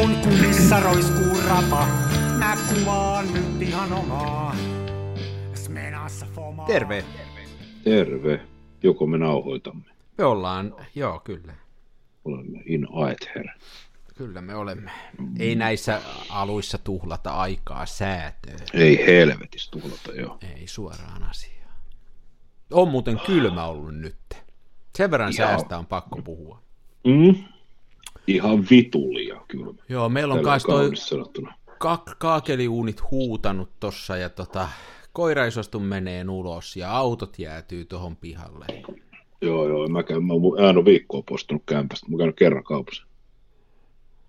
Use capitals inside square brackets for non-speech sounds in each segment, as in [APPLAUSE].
kun kumissa roiskuu rapa. Mä kuvaan nyt ihan omaa. Smenassa fomaa. Terve. Terve. Joko me nauhoitamme? Me ollaan, joo kyllä. Olemme in aether. Kyllä me olemme. Ei näissä aluissa tuhlata aikaa säätöön. Ei helvetis tuhlata, joo. Ei suoraan asiaan. On muuten kylmä ollut nyt. Sen verran Joo. säästä on pakko puhua. Mm. Ihan vitulia kyllä. Joo, meillä on kans toi ka- kaakeliuunit huutanut tossa ja tota, koiraisostun menee ulos ja autot jäätyy tuohon pihalle. Joo, joo. Mä, käyn, mä, ole viikkoa postunut kämpästä. Mä käyn kerran kaupassa.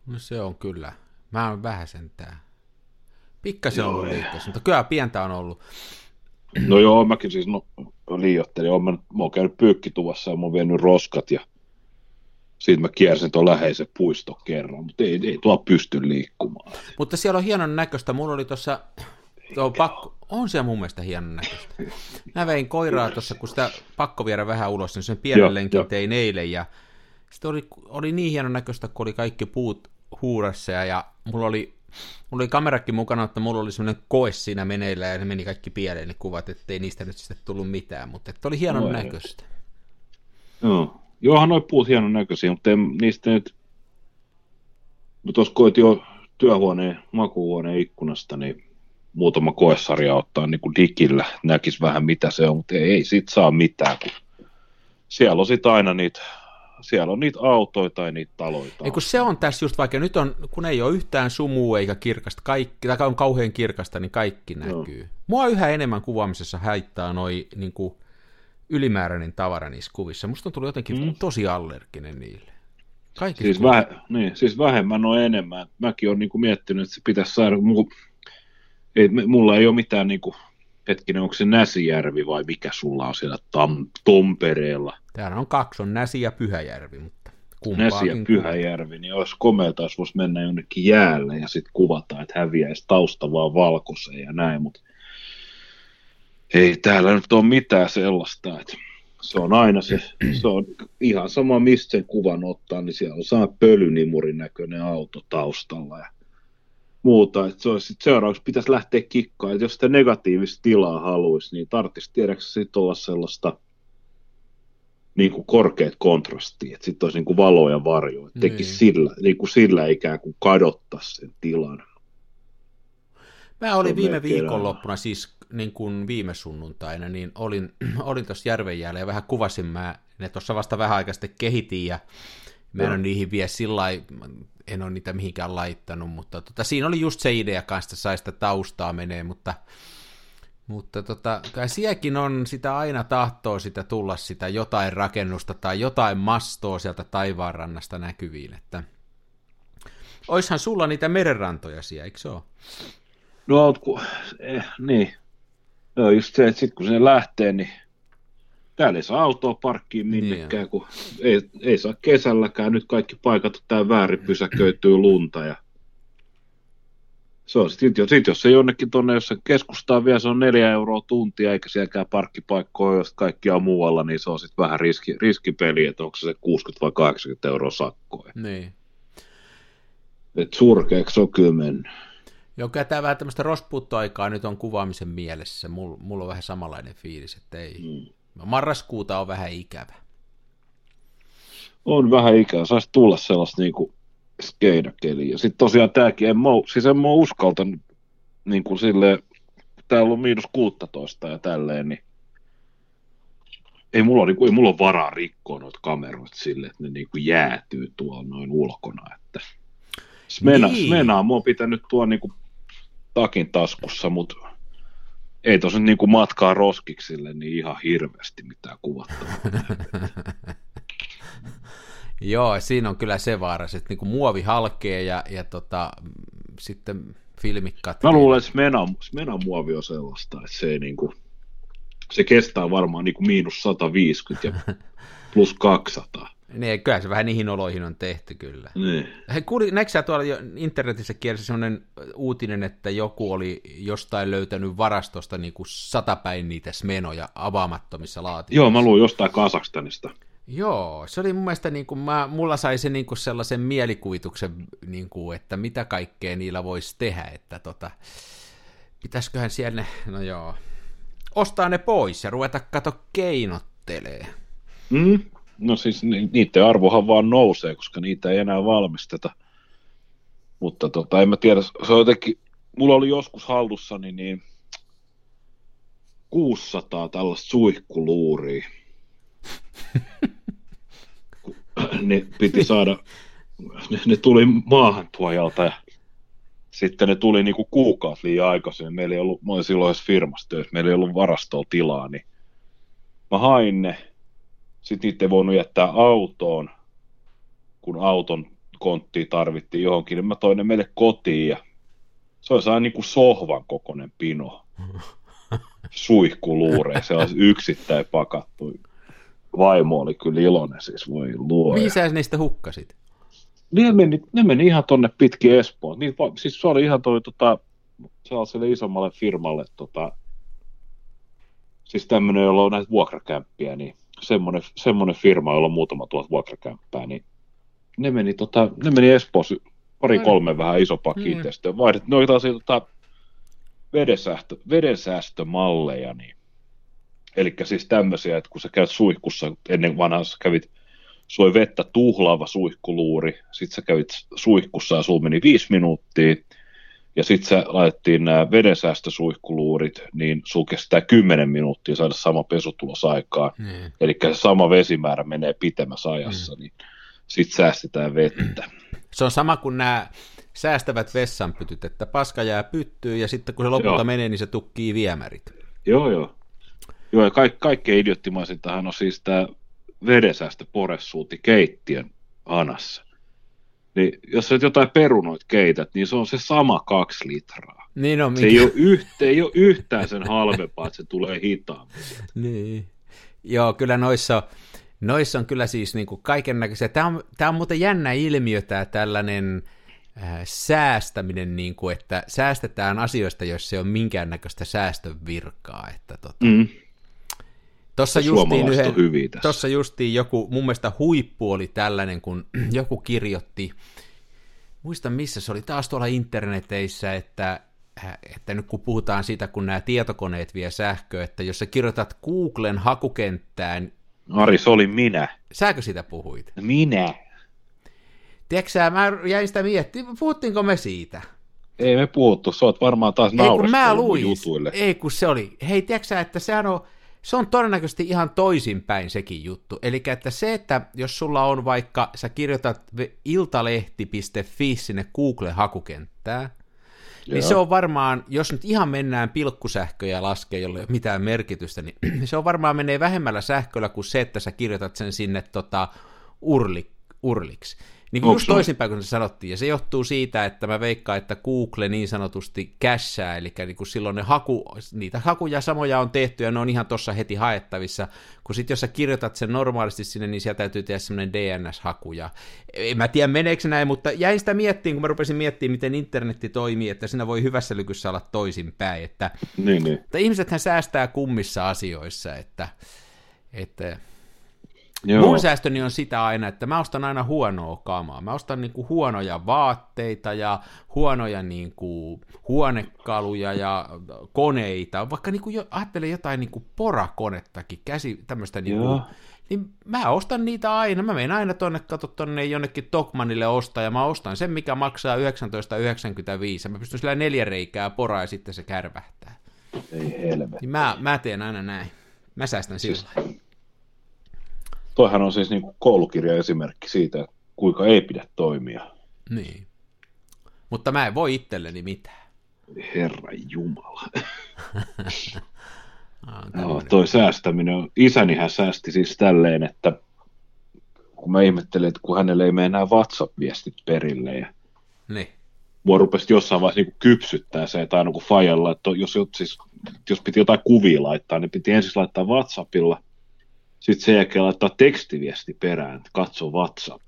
No se on kyllä. Mä oon vähän sentään. Pikkasen Joo, ollut liikkeessä, mutta kyllä pientä on ollut. No joo, mäkin siis no, liioittelin. Oon mä, mä oon käynyt pyykkituvassa ja mä oon vienyt roskat ja siitä mä kiersin tuon läheisen puiston kerran, mutta ei, ei tuolla pysty liikkumaan. Mutta siellä on hienon näköistä. Mulla oli tuossa, tuo pakko, on siellä mun mielestä hienon näköistä. Mä vein koiraa tuossa, kun sitä pakko viedä vähän ulos, niin sen pienen lenkin tein eilen ja sitten oli, oli niin hienon näköistä, kun oli kaikki puut huurassa ja, ja mulla oli Mulla oli kamerakin mukana, että mulla oli semmoinen koe siinä meneillä ja ne meni kaikki pieleen ne kuvat, ettei niistä nyt sitten tullut mitään, mutta että oli hienon No näköistä. Joo. Johan noi puut hienon näköisiä, mutta en, niistä nyt... Mä tuossa koitin jo työhuoneen, makuuhuoneen ikkunasta, niin muutama koesarja ottaa niin kuin digillä, näkis vähän mitä se on, mutta ei, ei siitä saa mitään, kun siellä on sit aina niitä, siellä on niitä autoja tai niitä taloja. Ei kun se on tässä just vaikka nyt on, kun ei ole yhtään sumua eikä kirkasta, kaikki, tai on kauhean kirkasta, niin kaikki näkyy. Mua yhä enemmän kuvaamisessa haittaa noi niin kuin, ylimääräinen tavara niissä kuvissa. Musta on tullut jotenkin mm. tosi allerginen niille. Kaikki Siis, väh, niin, siis vähemmän on enemmän. Mäkin olen niin miettinyt, että se pitäisi saada, mu, ei, mulla ei ole mitään, niin kuin, hetkinen, onko se Näsijärvi vai mikä sulla on siellä Tam, Tompereella? Täällä on kaksi, on Näsi ja Pyhäjärvi, mutta Näsi ja Pyhäjärvi, niin olisi komeata, jos voisi mennä jonnekin jäälle ja sitten kuvata, että häviäisi tausta vaan valkoiseen ja näin, mutta ei täällä nyt ole mitään sellaista, että se on aina se, se on ihan sama mistä sen kuvan ottaa, niin siellä on sama pölynimurin näköinen auto taustalla ja muuta, että se olisi sit seuraavaksi pitäisi lähteä kikkaan, että jos sitä negatiivista tilaa haluaisi, niin tarvitsisi tiedäksä sitten olla sellaista niin kuin korkeat kontrastia, että sitten olisi niin kuin valo ja varjo, että tekisi Niin. sillä, niin kuin sillä ikään kuin kadottaisi sen tilan. Mä olin viime viikonloppuna, siis niin kuin viime sunnuntaina, niin olin, [CLEARS THROAT] olin tuossa järven jäällä ja vähän kuvasin mä, ne tuossa vasta vähän aikaa sitten kehitin ja mä en ole niihin vielä sillä en ole niitä mihinkään laittanut, mutta tota, siinä oli just se idea kanssa, että sai sitä taustaa menee, mutta mutta tota, kai sielläkin on sitä aina tahtoo sitä tulla sitä jotain rakennusta tai jotain mastoa sieltä taivaanrannasta näkyviin, että oishan sulla niitä merenrantoja siellä, eikö se ole? No, eh, niin. No just se, että sitten kun se lähtee, niin täällä ei saa autoa parkkiin minnekään, kun ei, ei saa kesälläkään. Nyt kaikki paikat on tää väärin pysäköityy lunta ja se on sit, jos, sit jos se jonnekin tonne, jos se keskustaa vielä, se on neljä euroa tuntia, eikä sielläkään parkkipaikkoja, jos kaikkia on muualla, niin se on sitten vähän riski, riskipeli, että onko se se 60 vai 80 euroa sakkoa. Niin. Et surkeaksi on kyllä mennyt. Joo, kyllä tämä vähän tämmöistä rospuuttoaikaa nyt on kuvaamisen mielessä. Mulla, mulla on vähän samanlainen fiilis, että ei. Mm. Marraskuuta on vähän ikävä. on vähän ikää, saisi tulla sellaista niinku skeidakeliä. Sitten tosiaan tämäkin, en mä, siis en mä uskaltanut niin kuin silleen, täällä on miinus 16 ja tälleen, niin ei mulla, niin kuin, ei mulla ole varaa rikkoa noita kameroita silleen, että ne niin kuin jäätyy tuolla noin ulkona. Että Smena, Niin. niin. Smenaa mua on pitänyt tuolla niin kuin takin taskussa, mutta ei tosi niin kuin matkaa roskiksille niin ihan hirveästi mitään kuvattavaa. [LAUGHS] Joo, siinä on kyllä se vaara, että niinku muovi halkee ja, ja tota, sitten filmit katkee. Mä luulen, että Smena, Smena muovi on sellaista, että se ei niinku, se kestää varmaan niinku miinus 150 ja [LAUGHS] plus 200. Niin, kyllä se vähän niihin oloihin on tehty kyllä. Niin. Hei, kuuli, näetkö sä tuolla internetissä kiersi sellainen uutinen, että joku oli jostain löytänyt varastosta niin kuin satapäin niitä smenoja avaamattomissa laatikoissa? Joo, mä luin jostain Kasakstanista. Joo, se oli mun mielestä, niin kuin mä, mulla sai se niin kuin sellaisen mielikuvituksen, niin kuin, että mitä kaikkea niillä voisi tehdä, että tota, pitäisiköhän siellä ne, no joo, ostaa ne pois ja ruveta kato keinottelee. Mm. No siis ni- niiden arvohan vaan nousee, koska niitä ei enää valmisteta. Mutta tota, en mä tiedä, se on jotenkin, mulla oli joskus hallussani niin 600 tällaista suihkuluuria. ne piti saada, ne, ne tuli maahantuojalta ja sitten ne tuli niinku kuukausi liian aikaisin. Meillä ei ollut, mä olin silloin firmassa töissä, meillä ei ollut varastoa tilaa, niin mä hain ne. Sitten niitä ei voinut jättää autoon, kun auton konttiin tarvittiin johonkin, niin mä toin ne meille kotiin ja se olisi aina niin kuin sohvan kokoinen pino [LAUGHS] suihkuluureen, se olisi yksittäin pakattu. Vaimo oli kyllä iloinen, siis voi luoja. Mihin sä niistä hukkasit? Ne meni, ne meni ihan tonne pitkin Espoon. Niin, siis se oli ihan toi tota, sellaiselle isommalle firmalle, tota, siis tämmöinen, jolla on näitä vuokrakämppiä, niin semmoinen, semmoinen firma, jolla on muutama tuhat vuokrakämppää, niin ne meni, tota, ne meni Espoossa pari Ai. kolme vähän isompaa Mm. kiinteistöä. Vaihdettiin, ne oli tota, vedensäästö, vedensäästömalleja, niin Eli siis tämmöisiä, että kun sä käyt suihkussa, ennen vanhassa kävit, soi vettä tuhlaava suihkuluuri, sit sä kävit suihkussa ja sulla meni viisi minuuttia, ja sitten sä laitettiin nämä vedensäästösuihkuluurit, niin sulla kestää 10 minuuttia saada sama pesutulos aikaan. Niin. Eli se sama vesimäärä menee pitemmässä ajassa, niin sitten säästetään vettä. Se on sama kuin nämä säästävät vessanpytyt, että paska jää pyttyyn ja sitten kun se lopulta Joo. menee, niin se tukkii viemärit. Joo, joo. Joo, ja kaik, kaikkein idioottimaisintahan on siis tämä vedensäästö poressuuti keittiön hanassa. Niin jos sä jotain perunoit keität, niin se on se sama kaksi litraa. Niin on, Se ei ole, yhtä, ei ole yhtään sen halvempaa, että se tulee hitaammin. Niin. Joo, kyllä noissa on, noissa on kyllä siis niin kuin kaiken näköisiä. Tämä on, tämä on muuten jännä ilmiö, tämä tällainen äh, säästäminen, niin kuin, että säästetään asioista, joissa ei ole minkäännäköistä säästövirkaa. Että tota, Mm. Tuossa justiin, yhden, tässä. tossa justiin joku, mun mielestä huippu oli tällainen, kun [CLEARS THROAT] joku kirjoitti, muista missä se oli, taas tuolla interneteissä, että, äh, että nyt kun puhutaan siitä, kun nämä tietokoneet vie sähköä, että jos sä kirjoitat Googlen hakukenttään, Ari, se oli minä. sääkö sitä puhuit? Minä. Tiedätkö sä, mä jäin sitä miettimään, puhuttiinko me siitä? Ei me puhuttu, sä oot varmaan taas Ei kun mä luin, jutuille. ei kun se oli, hei tiedätkö sä, että sehän on, se on todennäköisesti ihan toisinpäin sekin juttu. Eli että se, että jos sulla on vaikka, sä kirjoitat iltalehti.fi sinne Google-hakukenttään, niin Joo. se on varmaan, jos nyt ihan mennään pilkkusähköjä laskee, jolle ei ole mitään merkitystä, niin [CLEARS THROAT] se on varmaan menee vähemmällä sähköllä kuin se, että sä kirjoitat sen sinne tota, urli, urliksi. Niin kuin just toisinpäin kuin se sanottiin, ja se johtuu siitä, että mä veikkaan, että Google niin sanotusti cashää, eli niin kuin silloin ne haku, niitä hakuja samoja on tehty, ja ne on ihan tuossa heti haettavissa, kun sitten jos sä kirjoitat sen normaalisti sinne, niin sieltä täytyy tehdä semmoinen DNS-haku, ja en mä tiedä meneekö näin, mutta jäin sitä miettimään, kun mä rupesin miettimään, miten internetti toimii, että siinä voi hyvässä lykyssä olla toisinpäin, että, Niin, niin. että ihmisethän säästää kummissa asioissa, että, että Joo. Mun säästöni on sitä aina, että mä ostan aina huonoa kamaa. Mä ostan niinku huonoja vaatteita ja huonoja niinku huonekaluja ja koneita. Vaikka niinku jo, ajattelen jotain niinku porakonettakin, käsi tämmöistä niinku, Joo. niin mä ostan niitä aina. Mä menen aina tonne, kato tonne jonnekin Tokmanille ostaa ja mä ostan sen, mikä maksaa 19,95. Ja mä pystyn sillä neljä reikää poraa ja sitten se kärvähtää. Ei helvetti. Niin mä, mä teen aina näin. Mä säästän sillä. Toihan on siis niin koulukirja esimerkki siitä, kuinka ei pidä toimia. Niin. Mutta mä en voi itselleni mitään. Herra Jumala. [LAUGHS] Tämmönen. toi säästäminen, on- isänihän säästi siis tälleen, että kun mä ihmettelin, että kun hänelle ei mene enää WhatsApp-viestit perille ja Niin. mua rupesi jossain vaiheessa niin kypsyttää se, että aina kun Fajalla, että jos, siis, jos piti jotain kuvia laittaa, niin piti ensin laittaa WhatsAppilla, sitten sen jälkeen laittaa tekstiviesti perään, että katso WhatsApp.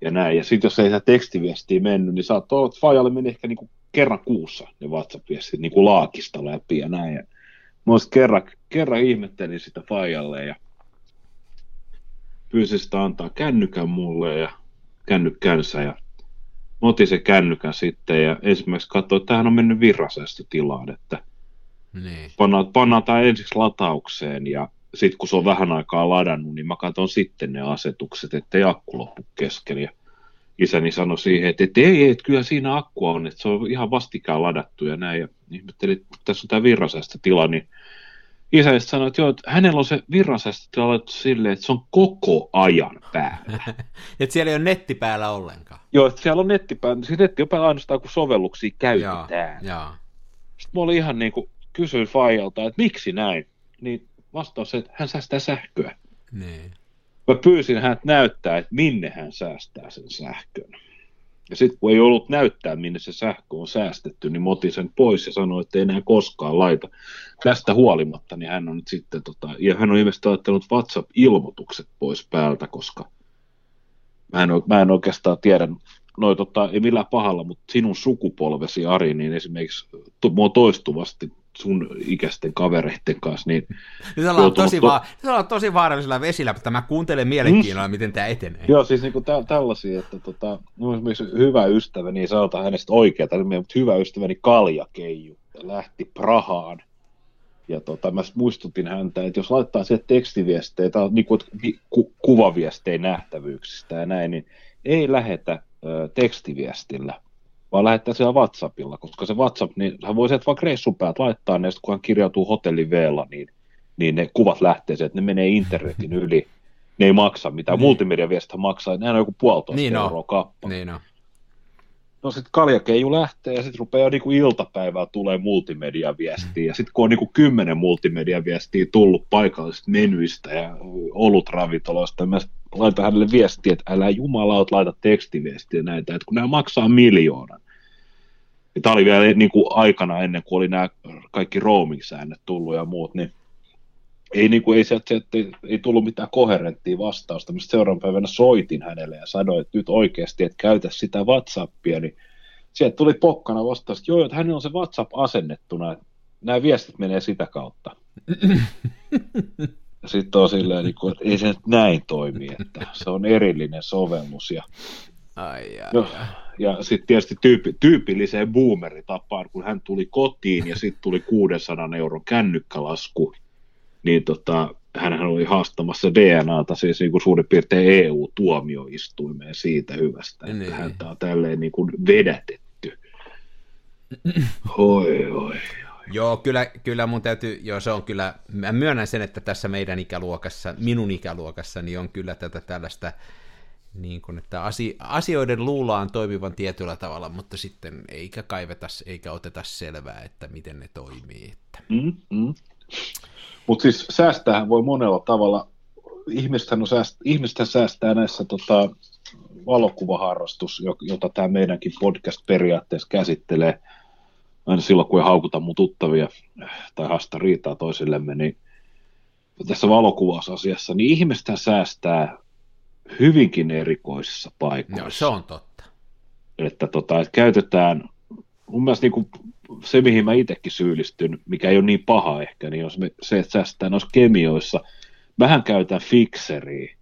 Ja näin. Ja sitten jos ei sitä tekstiviestiä mennyt, niin saattoi olla, että Fajalle meni ehkä niin kuin kerran kuussa ne WhatsApp-viestit niin kuin laakista läpi ja näin. Ja mä kerran, kerran ihmettelin sitä Fajalle ja pyysin sitä antaa kännykän mulle ja kännykkänsä ja mä otin sen kännykän sitten ja ensimmäiseksi katsoin, että tämähän on mennyt virrasäästötilaan, että Niin. pannaan, pannaan tämä ensiksi lataukseen ja sitten kun se on vähän aikaa ladannut, niin mä katson sitten ne asetukset, ettei akku loppu kesken. Ja isäni sanoi siihen, että, että ei, että kyllä siinä akkua on, että se on ihan vastikään ladattu ja näin. Ja ihmettelin, että tässä on tämä virrasäästötila, niin isä sanoi, että joo, että hänellä on se virrasäästötila laittu silleen, että se on koko ajan päällä. [LAUGHS] Et siellä ei ole netti päällä ollenkaan. joo, että siellä on nettipää, siis netti on päällä ainoastaan, kun sovelluksia käytetään. joo. Sitten mä olin ihan niin kuin, kysyin Fajalta, että miksi näin, niin vastaus se, että hän säästää sähköä. Niin. Mä pyysin häntä näyttää, että minne hän säästää sen sähkön. Ja sitten kun ei ollut näyttää, minne se sähkö on säästetty, niin mä otin sen pois ja sanoin, että ei enää koskaan laita. Tästä huolimatta, niin hän on nyt sitten, tota, ja hän on ilmeisesti laittanut WhatsApp-ilmoitukset pois päältä, koska mä en, mä en oikeastaan tiedä, noi, tota, ei millään pahalla, mutta sinun sukupolvesi Ari, niin esimerkiksi mua toistuvasti sun ikäisten kavereiden kanssa, niin [LAUGHS] Nyt ollaan, Joutunut tosi, to- va- nyt ollaan tosi vaarallisella vesillä, mutta mä kuuntelen mielenkiinnolla, miten tämä etenee. Joo, siis niinku tä- tällaisia, että tota, esimerkiksi hyvä ystäväni, ei sanota hänestä oikeata nimeä, mutta hyvä ystäväni Kalja Keiju lähti Prahaan. Ja tota, mä muistutin häntä, että jos laittaa sieltä tekstiviestejä tai niinku, ku, kuvaviestejä nähtävyyksistä ja näin, niin ei lähetä ö, tekstiviestillä, vaan lähettää siellä WhatsAppilla, koska se WhatsApp, niin hän voi sieltä vaikka reissun päältä laittaa ne, ja sit kun hän kirjautuu hotelli V:lla, niin, niin ne kuvat lähtee sieltä, että ne menee internetin yli, ne ei maksa mitään. Niin. Multimediaviestit maksaa, nehän on joku puolitoista Niin euroa kappale. Niin on. No sitten kaljakeiju lähtee ja sitten rupeaa niinku iltapäivällä tulee multimediaviestiä. Ja sitten kun on niinku kymmenen multimediaviestiä tullut paikallisista menyistä ja olutravintoloista, mä laitan hänelle viestiä, että älä jumalaut laita tekstiviestiä näitä, että kun nämä maksaa miljoonan. Tämä oli vielä niinku aikana ennen kuin oli nämä kaikki roaming-säännöt tullut ja muut, niin ei, niin kuin, ei, sieltä, sieltä, ei, ei tullut mitään koherenttia vastausta, mistä seuraavan päivänä soitin hänelle ja sanoin, että nyt oikeasti, että käytä sitä Whatsappia, niin sieltä tuli pokkana vastaus, että joo, että hänellä on se WhatsApp asennettuna, että nämä viestit menee sitä kautta. Sitten on silleen, niin kuin, että ei se nyt näin toimi, että se on erillinen sovellus. Ja, Ai, ai, no, ja sitten tietysti tyyppi, tyypilliseen boomeritapaan, kun hän tuli kotiin ja sitten tuli 600 euron kännykkälasku, niin tota, hänhän oli haastamassa DNAta siis niin kuin suurin piirtein EU-tuomioistuimeen siitä hyvästä, että Niin. häntä on tälleen niin kuin vedätetty. Hoi, hoi. Joo, kyllä, kyllä mun täytyy, joo se on kyllä, mä myönnän sen, että tässä meidän ikäluokassa, minun ikäluokassa, niin on kyllä tätä tällaista, niin kuin, että asi, asioiden luullaan toimivan tietyllä tavalla, mutta sitten eikä kaiveta, eikä oteta selvää, että miten ne toimii. Että. Mm, mm. Mutta siis säästäähän voi monella tavalla. Ihmistähän, on sääst, ihmistä säästää näissä tota, valokuvaharrastus, jo- jota tämä meidänkin podcast periaatteessa käsittelee. Aina silloin, kun ei haukuta mun tuttavia tai haasta riitaa toisillemme, niin tässä valokuvausasiassa, niin ihmistä säästää hyvinkin erikoisissa paikoissa Joo, se on totta. että, tota, että käytetään, mun mielestä niin kuin se, mihin mä itsekin syyllistyn, mikä ei ole niin paha ehkä, niin on se, se että säästetään noissa kemioissa. Mähän käytän fikseriä,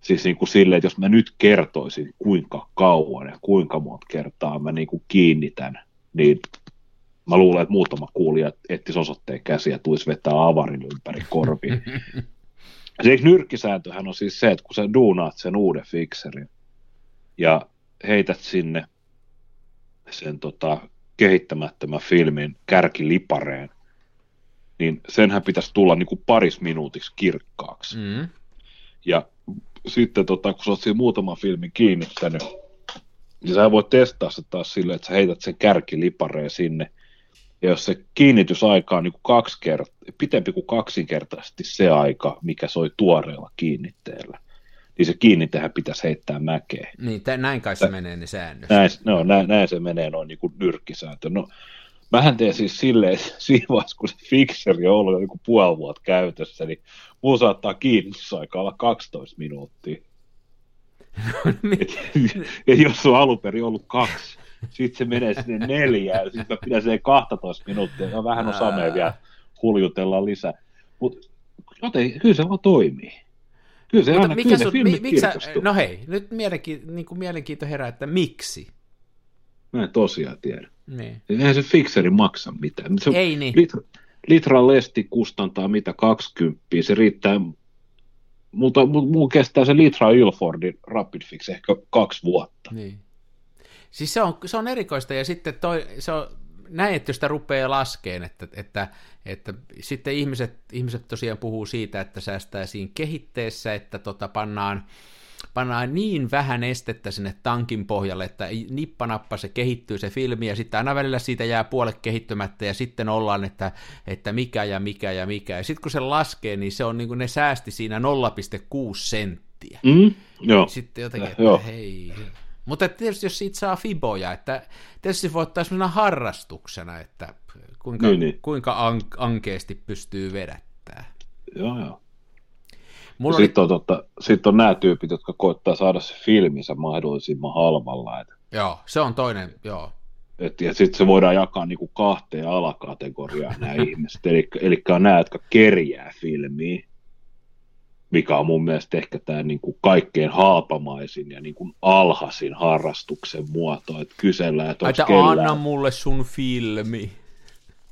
siis niin kuin silleen, että jos mä nyt kertoisin, kuinka kauan ja kuinka monta kertaa mä niin kuin kiinnitän, niin mä luulen, että muutama kuulija etsisi osoitteen käsiä ja tulisi vetää avarin ympäri korviin. Se [LAUGHS] eikö nyrkkisääntöhän on siis se, että kun sä duunaat sen uuden fikserin ja heität sinne sen tota, kehittämättömän filmin kärkilipareen, niin senhän pitäisi tulla niin kuin paris minuutiksi kirkkaaksi. Mm. Ja sitten tota, kun sä oot siinä muutaman filmin kiinnittänyt, niin sä voit testaa se taas silleen, että sä heität sen kärkilipareen sinne. Ja jos se kiinnitysaika on niin kuin kaksi kert- pitempi kuin kaksinkertaisesti se aika, mikä soi tuoreella kiinnitteellä, niin se kiinnitehän pitäisi heittää mäkeen. Niin, tä, näin kai se menee ne säännöt. Näin, no, näin, näin se menee noin niin kuin nyrkkisääntö. No, mähän teen siis silleen, [LAUGHS] siinä vaiheessa, kun se fikseri on ollut jo niin kuin puoli vuotta käytössä, niin muu saattaa kiinnitysaika olla 12 minuuttia. [LAUGHS] et, et jos on alun perin ollut kaksi, sitten se menee sinne neljään, ja sitten mä pidän sen 12 minuuttia, ja vähän on samea vielä huljutella lisää. Mutta joten kyllä se vaan toimii. Kyllä se Mutta aina, mikä sun, filmit mi, miksi sä, no hei, nyt mielenki, niin kuin mielenkiinto herää, että miksi? Mä en tosiaan tiedä. Niin. Eihän se fikseri maksa mitään. Se, Ei niin. Litra, litran lesti kustantaa mitä 20, se riittää, multa, mul, mul kestää se litra Ilfordin Rapid Fix ehkä kaksi vuotta. Niin. Siis se on, se on erikoista, ja sitten toi, se on, näin, että jos sitä rupeaa laskeen, että, että, että sitten ihmiset, ihmiset tosiaan puhuu siitä, että säästää siinä kehitteessä, että tota pannaan, pannaan niin vähän estettä sinne tankin pohjalle, että nippanappa se kehittyy se filmi, ja sitten aina välillä siitä jää puolet kehittymättä, ja sitten ollaan, että, että mikä ja mikä ja mikä, ja sitten kun se laskee, niin se on niin kuin ne säästi siinä 0,6 senttiä. Mm? Joo. Sitten jotenkin, että joo. hei. Mutta tietysti jos siitä saa fiboja, että tietysti voi ottaa sellaisena harrastuksena, että kuinka, Niin, niin. kuinka an- ankeasti pystyy vedättää. Joo, joo. Mulla oli, Sitten on, totta, sit on nämä tyypit, jotka koittaa saada se filminsä mahdollisimman halvalla. Et, joo, se on toinen, joo. et, ja sitten se voidaan jakaa niinku kahteen alakategoriaan nämä [LAUGHS] ihmiset. Eli, eli on nämä, jotka kerjää filmiä, mikä on mun mielestä ehkä tämä niinku kaikkein halpamaisin ja niinku alhaisin harrastuksen muoto. Että kysellään, että onko kellään... anna mulle sun filmi.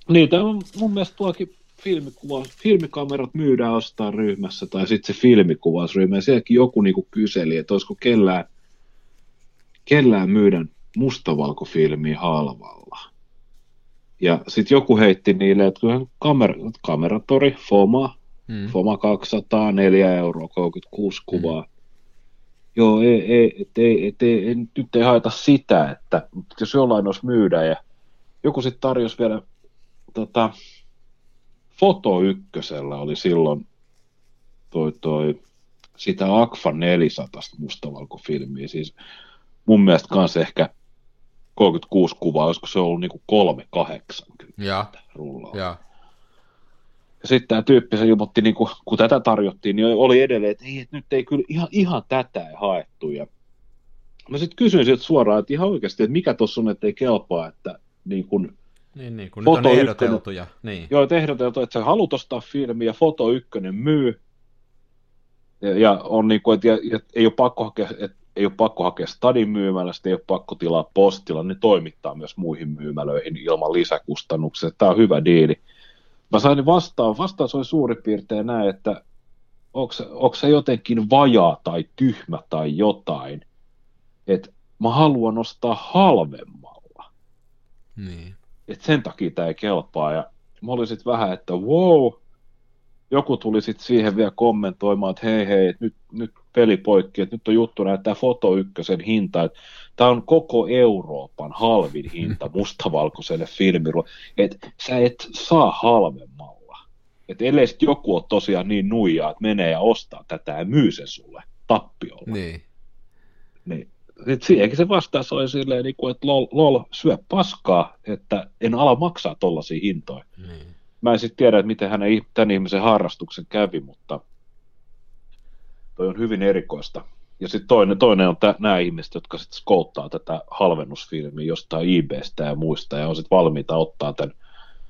Niin, tämä on mun mielestä tuokin filmikuva, filmikamerat myydään ostaa ryhmässä, tai sitten se filmikuvausryhmä, ja sielläkin joku niinku kyseli, että olisiko kellään, kellään myydä mustavalkofilmiä halvalla. Ja sitten joku heitti niille, että kyllähän kamer, kameratori, FOMA, Hmm. FOMA 200, 4 euroa, 36 kuvaa. Joo, ei, ei, et, ei, et, ei, ei, nyt ei haeta sitä, että jos jollain olisi myydä ja joku sitten tarjosi vielä tota, Foto ykkösellä oli silloin toi, toi, sitä Akfa 400 mustavalkofilmiä, siis mun mielestä kanssa ehkä 36 kuvaa, olisiko se ollut niinku 380 Ja, rullaa. ja. Ja sitten tämä tyyppi se ilmoitti, niin kun, kun tätä tarjottiin, niin oli edelleen, että ei, että nyt ei kyllä ihan, ihan tätä ei haettu. Ja mä sitten kysyin sieltä suoraan, että ihan oikeasti, että mikä tuossa on, että ei kelpaa, että niin kun, Niin, niin, kun Foto nyt on ykkönen. ehdoteltu ja niin. joo, että ehdoteltu, että sä haluat ostaa filmiä, Foto ykkönen myy, ja, ja on niin kuin, että, ja, ja ei ole pakko hakea, että ei ole pakko hakea stadin myymälästä, ei ole pakko tilaa postilla, ne toimittaa myös muihin myymälöihin ilman lisäkustannuksia. Tämä on hyvä diili. Mä sain vastaan, vastaus oli suurin piirtein näin, että onko, se- jotenkin vajaa tai tyhmä tai jotain, että mä haluan ostaa halvemmalla niin. että sen takia tämä ei kelpaa. Ja mä olin sitten vähän, että wow, joku tuli sitten siihen vielä kommentoimaan, että hei hei, että nyt, nyt peli poikki, että nyt on juttu näyttää Foto Ykkösen hinta, että tämä on koko Euroopan halvin hinta mustavalkoiselle filmille, että sä et saa halvemmalla. Että ellei sit joku ole tosiaan niin nuijaa, että menee ja ostaa tätä ja myy sen sulle tappiolla. Niin. Niin. Sitten siihenkin se vastaus oli silleen, niin kuin, että lol, lol, syö paskaa, että en ala maksaa tollaisia hintoja. niin. Mä en sitten tiedä, että miten hänen, tämän ihmisen harrastuksen kävi, mutta toi on hyvin erikoista. Ja sitten toinen, toinen on nämä ihmiset, jotka sitten skouttaa tätä halvennusfilmiä jostain eBaystä ja muista, ja on sitten valmiita ottaa tämän,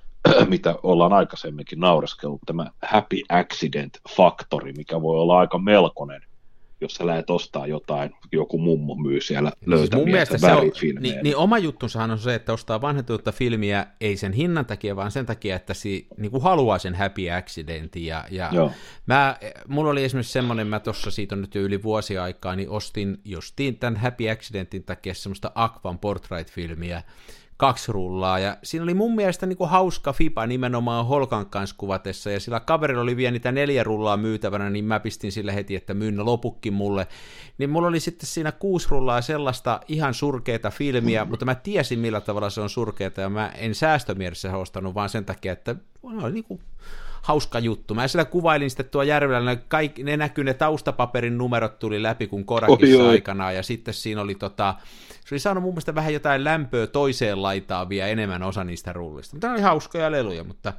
[CLEARS THROAT] mitä ollaan aikaisemminkin naureskellut, tämä happy accident factori, mikä voi olla aika melkoinen, jos sä lähdet ostaa jotain, joku mummo myy siellä Siis löytämiä mun mielestä se on, niin, niin oma juttunsahan on se, että ostaa vanhentunutta filmiä ei sen hinnan takia, vaan sen takia, että si, niin kuin haluaa sen happy accidentin. Ja, ja Joo. mä, mulla oli esimerkiksi semmoinen, mä tuossa siitä on nyt jo yli vuosi aikaa, niin ostin justiin tämän happy accidentin takia semmoista Aquan portrait-filmiä, kaksi rullaa, ja siinä oli mun mielestä niin kuin hauska fipa nimenomaan Holkan kanssa kuvatessa, ja sillä kaverilla oli vielä niitä neljä rullaa myytävänä, niin mä pistin sille heti, että myyn ne lopukkin mulle, niin mulla oli sitten siinä kuusi rullaa sellaista ihan surkeita filmiä, mutta mä tiesin millä tavalla se on surkeita, ja mä en säästömielessä ostanut, vaan sen takia, että no, niin kuin hauska juttu. Mä sillä kuvailin sitten tuo järvellä, ne, kaikki, ne näkyy, ne taustapaperin numerot tuli läpi kuin Korakissa oi. aikanaan, ja sitten siinä oli tota, se oli saanut mun mielestä vähän jotain lämpöä toiseen laitaan vielä enemmän osa niistä rullista. Mutta ne oli hauskoja leluja, mutta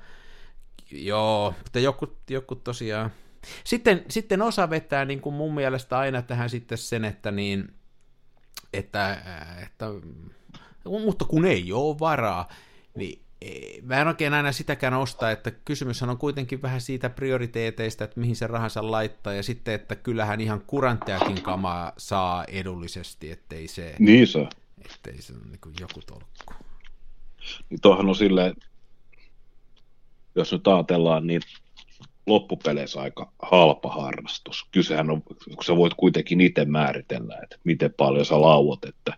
joo, mutta joku, joku tosiaan. Sitten, sitten osa vetää niin kuin mun mielestä aina tähän sitten sen, että niin, että, että mutta kun ei ole varaa, niin mä en oikein aina sitäkään osta, että kysymyshän on kuitenkin vähän siitä prioriteeteista, että mihin se rahansa laittaa, ja sitten, että kyllähän ihan kurantteakin kamaa saa edullisesti, ettei se... Niin se. Ettei se ole niin joku tolkku. Niin tuohan on silleen, jos nyt ajatellaan, niin loppupeleissä aika halpa harrastus. Kysehän on, kun sä voit kuitenkin itse määritellä, että miten paljon sä lauot, että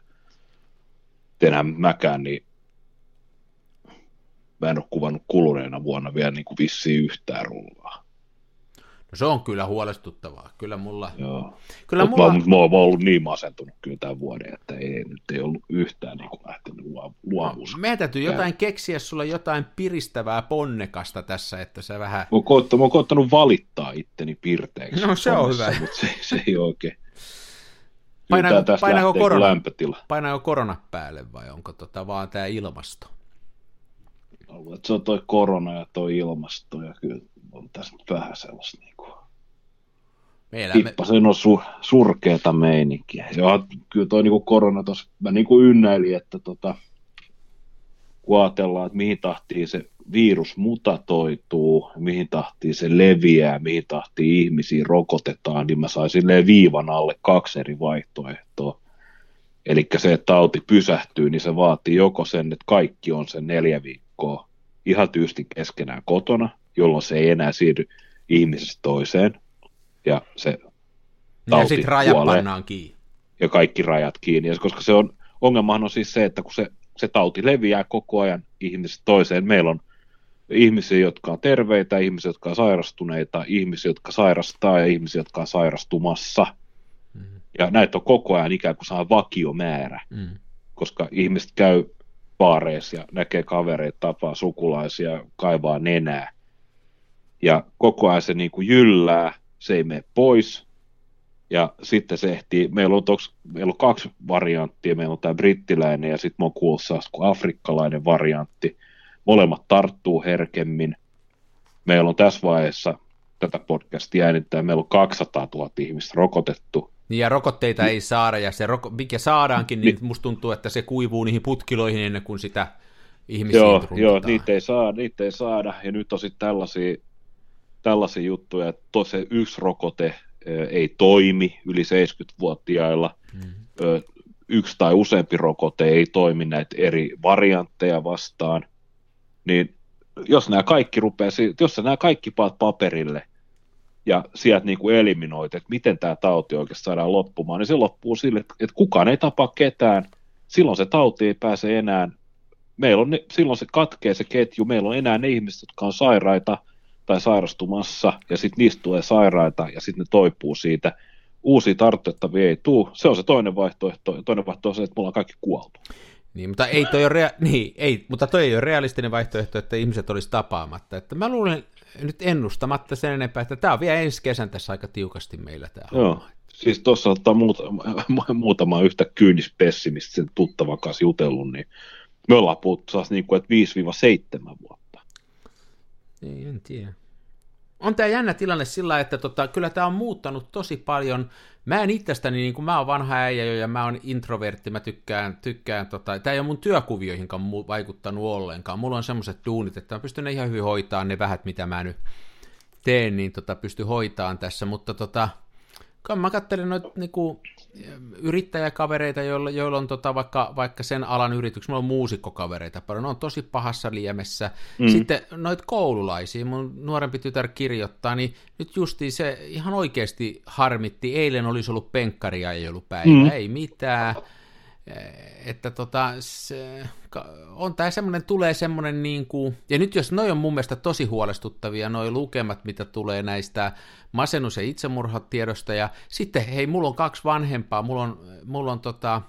enää mäkään, niin mä en ole kuvannut kuluneena vuonna vielä niin kuin vissiin yhtään rullaa. No se on kyllä huolestuttavaa. Kyllä mulla... Joo. Kyllä Mut mulla... Mä, mä, oon ollut niin masentunut kyllä tämän vuoden, että ei, nyt ei ollut yhtään niin kuin lähtenyt luo- luovuus. Meidän täytyy jotain keksiä sulle jotain piristävää ponnekasta tässä, että sä vähän... Mä oon, koittanut, mä oon koittanut valittaa itteni pirteeksi. No, se on hyvä. Mutta se, se ei oikein. Painaako- Painaako, korona? lämpötila. Painaako korona päälle vai onko tota vaan tämä ilmasto? Ollut, että se on toi korona ja toi ilmasto ja kyllä on tässä nyt vähän sellaista niin kuin, Me elämme... Hippasen on su, surkeata meininkiä. Ja kyllä toi niin kuin korona tuossa, mä niin kuin ynnäilin, että tota, kun ajatellaan, että mihin tahtiin se virus mutatoituu, mihin tahtiin se leviää, mihin tahtiin ihmisiä rokotetaan, niin mä sain silleen viivan alle kaksi eri vaihtoehtoa. Eli se, että tauti pysähtyy, niin se vaatii joko sen, että kaikki on sen neljä viikkoa ihan tyysti keskenään kotona, jolloin se ei enää siirry ihmisestä toiseen, ja se Ja tauti sitten raja kuolee. pannaan kiinni. ja kaikki rajat kiinni. Ja koska se on, ongelmahan on siis se, että kun se, se tauti leviää koko ajan ihmisestä toiseen, meillä on ihmisiä, jotka on terveitä, ihmisiä, jotka on sairastuneita, ihmisiä, jotka sairastaa ja ihmisiä, jotka on sairastumassa. Ja näitä on koko ajan ikään kuin saa vakiomäärä, Mm. koska ihmiset käy baareissa ja näkee kavereita, tapaa sukulaisia, kaivaa nenää. Ja koko ajan se niin kuin jyllää, se ei mene pois. Ja sitten se ehtii, meillä on, toks, meillä on kaksi varianttia, meillä on tämä brittiläinen ja sitten mä oon kuullut sellaista kuin afrikkalainen variantti. Molemmat tarttuu herkemmin. Meillä on tässä vaiheessa tätä podcastia äänittää, meillä on 200 000 ihmistä rokotettu. Niin ja rokotteita ei saada, ja se roko, mikä saadaankin, niin Ni- musta tuntuu, että se kuivuu niihin putkiloihin ennen kuin sitä ihmisiä Joo, joo niitä, ei saada, niitä ei saada. Ja nyt on sitten tällaisia, tällaisia juttuja, että se yksi rokote ei toimi yli 70-vuotiailla. Mm. Yksi tai useampi rokote ei toimi näitä eri variantteja vastaan. Niin jos nämä kaikki rupeaa, jos nämä kaikki paat paperille ja sieltä niin kuin eliminoit, että miten tämä tauti oikeasti saadaan loppumaan, niin se loppuu sille, että- kukaan ei tapa ketään, silloin se tauti ei pääse enää meillä on ne, silloin se katkee se ketju, meillä on enää ne ihmiset, jotka on sairaita tai sairastumassa, ja sitten niistä tulee sairaita, ja sitten ne toipuu siitä. Uusia tartuttavia ei tule. Se on se toinen vaihtoehto. Ja toinen vaihtoehto on se, että me ollaan kaikki kuoltu. Niin, mutta ei toi ole, rea- [LAUGHS] niin, ei, mutta toi ei ole realistinen vaihtoehto, että ihmiset olisi tapaamatta. Että mä luulen nyt ennustamatta sen enempää, että tämä on vielä ensi kesän tässä aika tiukasti meillä tämä Joo. homma. Siis tuossa ottaa muutama, muutama yhtä kyynis pessimistä sen tuttavan kanssa jutellut, niin me ollaan puhuttu saas niin kuin, että 5-7 vuotta. Niin, en tiedä. On tämä jännä tilanne sillä että tota, kyllä tämä on muuttanut tosi paljon. Mä en itsestäni, niin kuin mä oon vanha äijä jo ja mä oon introvertti, mä tykkään, tykkään tota, tämä ei ole mun työkuvioihinkaan vaikuttanut ollenkaan. Mulla on semmoiset duunit, että mä pystyn ihan hyvin hoitaa ne vähät, mitä mä nyt teen, niin tota, pysty hoitaan tässä, mutta tota, kun mä katselen noita niinku, yrittäjäkavereita, joilla, joilla on tota, vaikka, vaikka sen alan yrityksiä, mulla on muusikkokavereita paljon, ne on tosi pahassa liemessä. Mm. Sitten noita koululaisia, mun nuorempi tytär kirjoittaa, niin nyt justiin se ihan oikeasti harmitti, eilen olisi ollut penkkaria, ei ollut päivä, mm. ei mitään. Että tota, se, on tämä semmoinen, tulee semmoinen niin kuin, ja nyt jos noi on mun mielestä tosi huolestuttavia, noi lukemat, mitä tulee näistä masennus- ja itsemurhatiedosta, ja sitten hei, mulla on kaksi vanhempaa, mulla on, mulla on tota,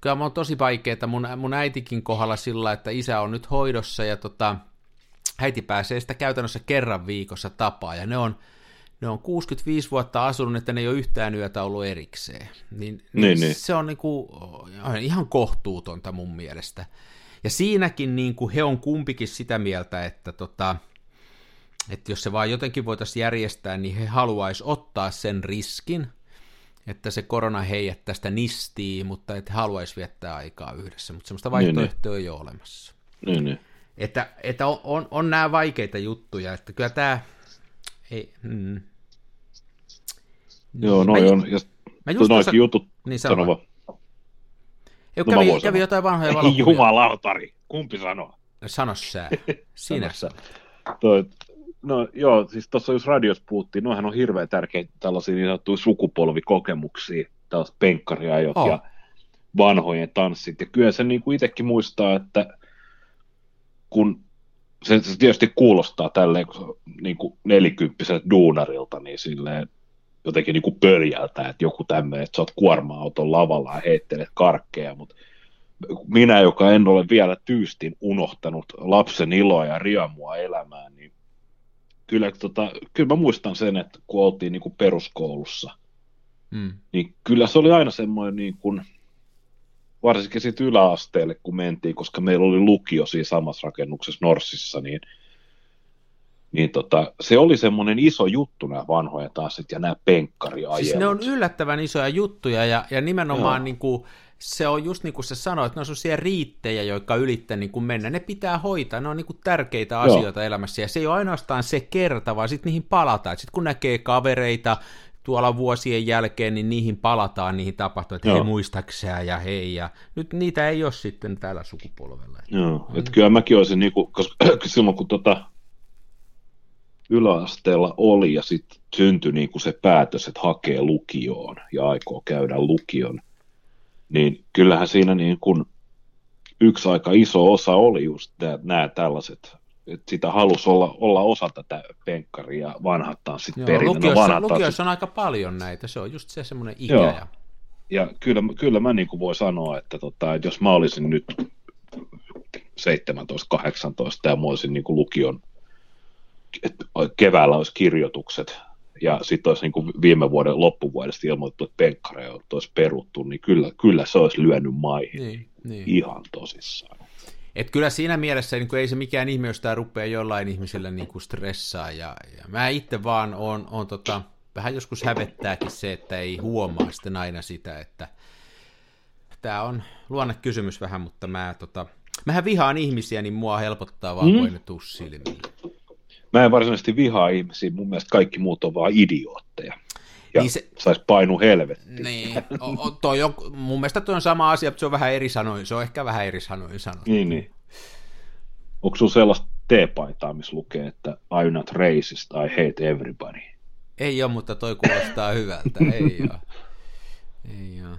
kyllä mulla on tosi vaikeaa mun, mun äitikin kohdalla sillä, että isä on nyt hoidossa, ja tota, äiti pääsee sitä käytännössä kerran viikossa tapaa, ja ne on, ne on 65 vuotta asunut, että ne ei ole yhtään yötä ollut erikseen. Niin, niin, Niin, niin. se on niinku, ihan kohtuutonta mun mielestä. Ja siinäkin niinku he on kumpikin sitä mieltä, että, tota, että jos se vaan jotenkin voitaisiin järjestää, niin he haluaisi ottaa sen riskin, että se korona heidät tästä nistii, mutta että he haluaisi viettää aikaa yhdessä, mutta semmoista Niin, niin. vaihtoehtoa ei ole olemassa. Niin, niin. Että, että on, on, on nämä vaikeita juttuja, että kyllä tämä, ei, mm. Joo, noin on. Ja Mä just noikin tuossa- jutut, Niin sano vaan. Ei, No mä kävi, voin kävi jotain vanhoja valokuvia. jumalautari, kumpi sanoo? Sano sä. [LAUGHS] Sinä. Sano sä. Toi, no joo, siis tuossa jos radios puhuttiin, noihän on hirveän tärkeitä tällaisia niin sanottuja sukupolvikokemuksia, tällaiset penkkariajot Oh. ja vanhojen tanssit. Ja kyllä se niin kuin itsekin muistaa, että kun se, se tietysti kuulostaa tälleen niin kuin nelikymppiseltä duunarilta, niin silleen jotenkin niin kuin pöljältä, että joku tämmöinen, että sä oot kuorma-auton lavalla ja heittelet karkkeja, mutta minä, joka en ole vielä tyystin unohtanut lapsen iloa ja riemua elämään, niin kyllä, tota, kyllä mä muistan sen, että kun oltiin niin kuin peruskoulussa, Mm. niin kyllä se oli aina semmoinen niin kuin, varsinkin sitten yläasteelle, kun mentiin, koska meillä oli lukio siinä samassa rakennuksessa Norsissa, niin, niin tota, se oli semmoinen iso juttu nämä vanhoja tanssit ja nämä penkkariajelut. Siis ne on yllättävän isoja juttuja ja, ja nimenomaan Joo. niin kuin, se on just niin kuin sä sanoit, että ne on sellaisia riittejä, jotka ylittää niin kuin mennä. Ne pitää hoitaa, ne on niin kuin tärkeitä Joo. asioita elämässä ja se ei ole ainoastaan se kerta, vaan sitten niihin palataan. Sitten kun näkee kavereita tuolla vuosien jälkeen, niin niihin palataan, niihin tapahtuu, että hei Joo. muistaksää ja hei. Ja nyt niitä ei ole sitten tällä sukupolvella. Joo, että kyllä mäkin olisin, niinku, koska [CLEARS THROAT] silloin kun tota yläasteella oli ja sitten syntyi niinku se päätös, että hakee lukioon ja aikoo käydä lukion, niin kyllähän siinä niin kuin yksi aika iso osa oli just nämä tällaiset, että sitä halusi olla, olla osa tätä penkkaria, Joo, perinne. No, lukiossa, vanhat tanssit lukiossa on aika paljon näitä, se on just se semmoinen ikä. Joo. Ja, ja kyllä, kyllä mä niin kuin voi sanoa, että, tota, että jos mä olisin nyt 17-18 ja mä olisin niin kuin lukion, että keväällä olisi kirjoitukset ja sitten olisi niin kuin viime vuoden loppuvuodesta ilmoitettu, että penkkareja olisi peruttu, niin kyllä, kyllä se olisi lyönyt maihin niin, niin. ihan tosissaan. Et kyllä siinä mielessä niin ei se mikään ihme, jos tämä rupeaa jollain ihmisellä niin kuin stressaa. Ja, ja mä itse vaan on, on tota, vähän joskus hävettääkin se, että ei huomaa sitten aina sitä, että tämä on luonnekysymys vähän, mutta mä tota, mähän vihaan ihmisiä, niin mua helpottaa vaan, mm. kun ei ne tuu silmille. Mä en varsinaisesti vihaa ihmisiä, mun mielestä kaikki muut on vaan idiootteja. Ja Niin se- se... sais painu helvettiin. Niin, o, o, toi on, mun mielestä toi on sama asia, mutta se on vähän eri sanoin, se on ehkä vähän eri sanoin sanottu. Niin, niin. Onko sulla sellaista teepaitaa, missä lukee, että I'm not racist, I hate everybody? Ei ole, mutta toi kuulostaa [LAUGHS] hyvältä. Ei ole. Ei ole.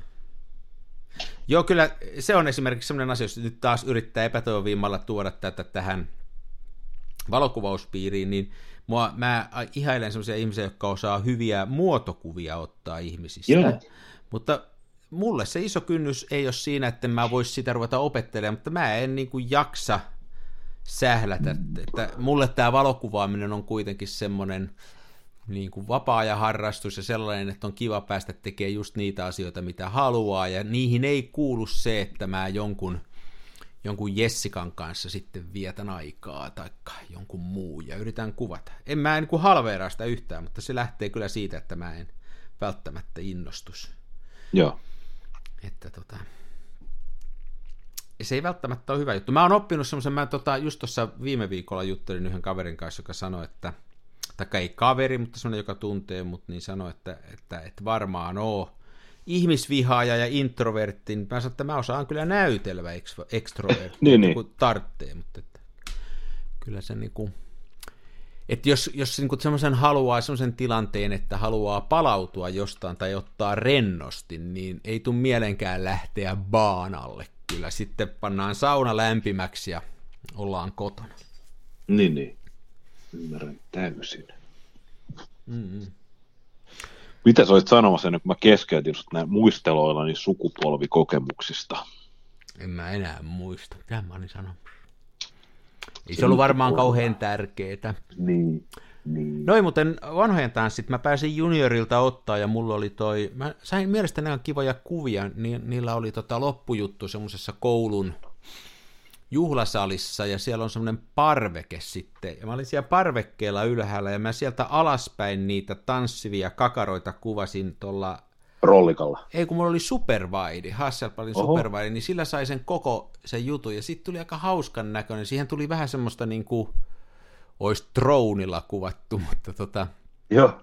Joo, kyllä se on esimerkiksi sellainen asia, jos nyt taas yrittää epätoivimmalla tuoda tätä tähän valokuvauspiiriin, niin mua, mä ihailen sellaisia ihmisiä, jotka osaa hyviä muotokuvia ottaa ihmisistä. Joo. Mutta mulle se iso kynnys ei ole siinä, että mä vois sitä ruveta opettelemaan, mutta mä en niin kuin jaksa sählätä. Että mulle tämä valokuvaaminen on kuitenkin semmoinen niin kuin vapaa-ajan harrastus ja sellainen, että on kiva päästä tekemään just niitä asioita, mitä haluaa, ja niihin ei kuulu se, että mä jonkun, jonkun Jessikan kanssa sitten vietän aikaa, tai jonkun muu, ja yritän kuvata. En mä niin halveeraa sitä yhtään, mutta se lähtee kyllä siitä, että mä en välttämättä innostus. Joo. Että tota, se ei välttämättä ole hyvä juttu. Mä oon oppinut semmoisen, mä tota, just tuossa viime viikolla juttelin yhden kaverin kanssa, joka sanoi, että, tai ei kaveri, mutta semmoinen, joka tuntee mut, niin sanoi, että, että, että varmaan oo ihmisvihaaja ja introvertti, niin mä sanoin, että mä osaan kyllä näytelvä ekstro- extrovertti, Niin, niin. kun tarttee, mutta että, kyllä se niinku, että jos, jos niinku semmoisen haluaa semmoisen tilanteen, että haluaa palautua jostain tai ottaa rennosti, niin ei tule mielenkään lähteä baanalle. Kyllä sitten pannaan sauna lämpimäksi ja ollaan kotona. Niin, niin. Ymmärrän täysin. Mm-hmm. Mitä sä olisit sanomassa ennen kuin mä keskeytin sut näin muisteloillani sukupolvikokemuksista? En mä enää muista. Mitä mä olin sanomassa? Ei se ollut varmaan kauhean tärkeetä. Niin, niin. Noin muuten vanhojen tanssit, mä pääsin juniorilta ottaa ja mulla oli toi, mä sain mielestäni ihan kivoja kuvia, ni, niillä oli tota loppujuttu semmoisessa koulun juhlasalissa ja siellä on semmoinen parveke sitten. Ja mä olin siellä parvekkeella ylhäällä ja mä sieltä alaspäin niitä tanssivia kakaroita kuvasin tuolla rollikalla. Ei, kun mulla oli Superwide, Hasselbladin Oho. Superwide, niin sillä sai sen koko sen jutun, ja sitten tuli aika hauskan näköinen. Siihen tuli vähän semmoista niin kuin, olisi dronilla kuvattu, mutta tota, Joo.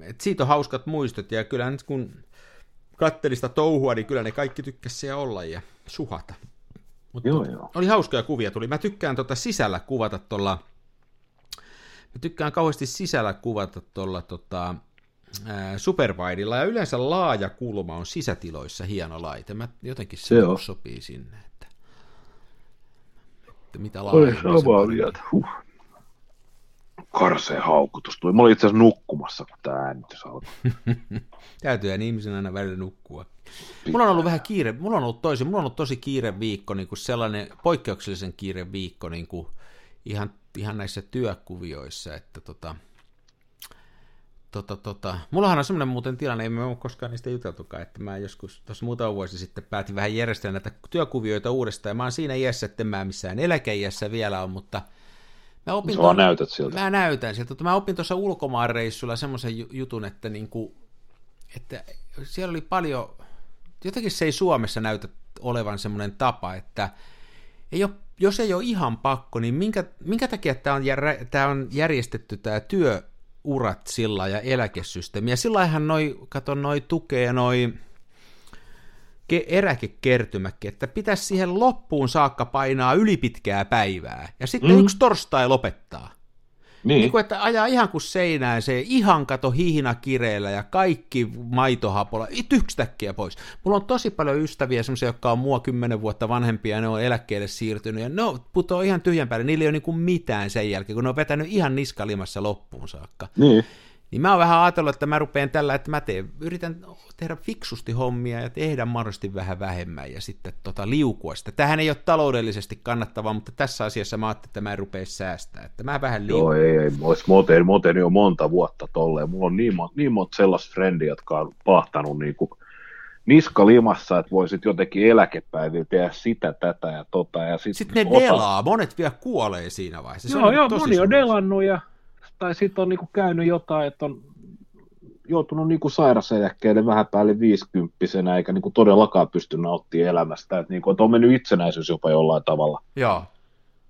et siitä on hauskat muistot, ja kyllä nyt kun kattelin sitä touhua, niin kyllä ne kaikki tykkäsivät siellä olla ja suhata. Mutta Joo, joo. oli hauskoja kuvia tuli. Mä tykkään tota sisällä kuvata tuolla, mä tykkään kauheasti sisällä kuvata tuolla tota, ää, Superwideilla, ja yleensä laaja kulma on sisätiloissa hieno laite. Mä jotenkin se, Se on. sopii sinne, että, että mitä Oli laajemmin mieltä. Huh. Karseen haukutus tuli. Mä olin itse asiassa nukkumassa, kun tämä äänitys alkoi. [LAUGHS] Täytyyhän ihmisen aina välillä nukkua. Mulla on ollut vähän kiire, mulla on ollut toisin, mulla on ollut tosi kiire viikko, niin kuin sellainen poikkeuksellisen kiire viikko niin kuin ihan, ihan näissä työkuvioissa, että tota, tota, tota, mullahan on semmoinen muuten tilanne, ei me ole koskaan niistä juteltukaan, että mä joskus tuossa muutama vuosi sitten päätin vähän järjestellä näitä työkuvioita uudestaan, ja mä oon siinä iässä, että mä missään eläkeiässä vielä on, mutta mä opin tuon- näytät siltä. Mä näytän sieltä. Tota, Mä opin tuossa ulkomaanreissulla semmoisen ju- jutun, että, niinku, että siellä oli paljon, jotenkin se ei Suomessa näytä olevan semmoinen tapa, että ei ole, jos ei ole ihan pakko, niin minkä, minkä takia tämä on, jär, tää on järjestetty tämä työurat sillä ja eläkesysteemi. Ja sillä laillahan noi, kato, noi tukee noi ke- eräkekertymäkin, että pitäisi siihen loppuun saakka painaa ylipitkää päivää, ja sitten mm. Yksi torstai lopettaa. Niin. Niin kuin, että ajaa ihan kuin seinään se ihan kato hihina kireellä ja kaikki maitohapolla, it yksitäkkiä pois. Mulla on tosi paljon ystäviä, semmoisia, jotka on mua kymmenen vuotta vanhempia, ja ne on eläkkeelle siirtynyt, ja ne putoo ihan tyhjän päälle, niillä ei ole niin kuin mitään sen jälkeen, kun ne on vetänyt ihan niskalimassa loppuun saakka. niin. Niin mä oon vähän ajatellut, että mä rupean tällä, että mä teen, yritän tehdä fiksusti hommia ja tehdä mahdollisesti vähän vähemmän ja sitten tota liukua sitä. Tähän ei ole taloudellisesti kannattavaa, mutta tässä asiassa mä ajattelin, että mä en rupea säästää. Että mä vähän liukun. Joo, ei, ei. Olisi moten, moten jo monta vuotta tolleen. Mulla on niin, monta, niin monta sellaista frendiä, jotka on pahtanut niin kuin niska limassa, että voisit jotenkin eläkepäivillä tehdä sitä, tätä ja tota. Ja sit Sitten ne osa- delaa, monet vielä kuolee siinä vaiheessa. Se Joo, on joo, moni on delannut ja, tai sitten on niinku käynyt jotain, että on joutunut niinku sairaseläkkeelle vähän päälle viisikymppisenä, eikä niinku todellakaan pysty nauttimaan elämästä, että niinku, että on mennyt itsenäisyys jopa jollain tavalla. Joo,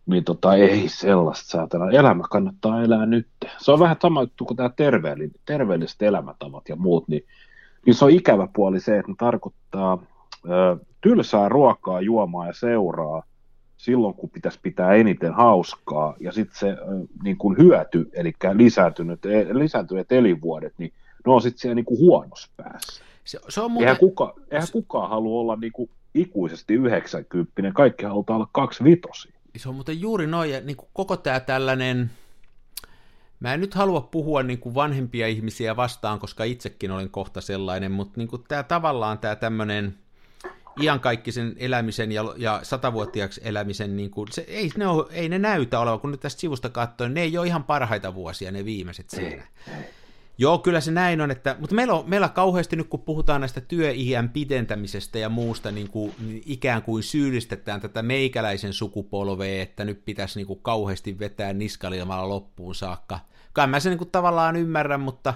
Niin tota, ei sellaista saatana. Elämä kannattaa elää nyt. Se on vähän sama juttu kuin tämä terveelliset, terveelliset elämäntavat ja muut, niin, niin se on ikävä puoli se, että ne tarkoittaa ö, tylsää ruokaa, juomaa ja seuraa silloin, kun pitäisi pitää eniten hauskaa, ja sitten se niin kuin hyöty, eli lisääntynyt, lisääntyneet elinvuodet, niin ne on sitten siellä niin kuin huonossa päässä. se, se on muuten... Eihän, kuka, eihän kukaan halua olla niin kuin ikuisesti 90, kaikki halutaan olla kaksi vitosia. Se on muuten juuri noin, ja niin kuin koko tämä tällainen, mä en nyt halua puhua niin kuin vanhempia ihmisiä vastaan, koska itsekin olen kohta sellainen, mutta niin kuin tämä tavallaan tämä tämmöinen iankaikkisen elämisen ja, ja satavuotiaaksi elämisen, niin kuin, se, ei, ne ole, ei ne näytä olevan, kun nyt tästä sivusta katsoo, niin ne ei ole ihan parhaita vuosia, ne viimeiset siinä. Joo, kyllä se näin on, että, mutta meillä on meillä kauheasti nyt, kun puhutaan näistä työiän pidentämisestä ja muusta, niin kuin, niin ikään kuin syyllistetään tätä meikäläisen sukupolvea, että nyt pitäisi niin kuin kauheasti vetää niskalilmalla loppuun saakka. Kai mä sen niin kuin tavallaan ymmärrän, mutta,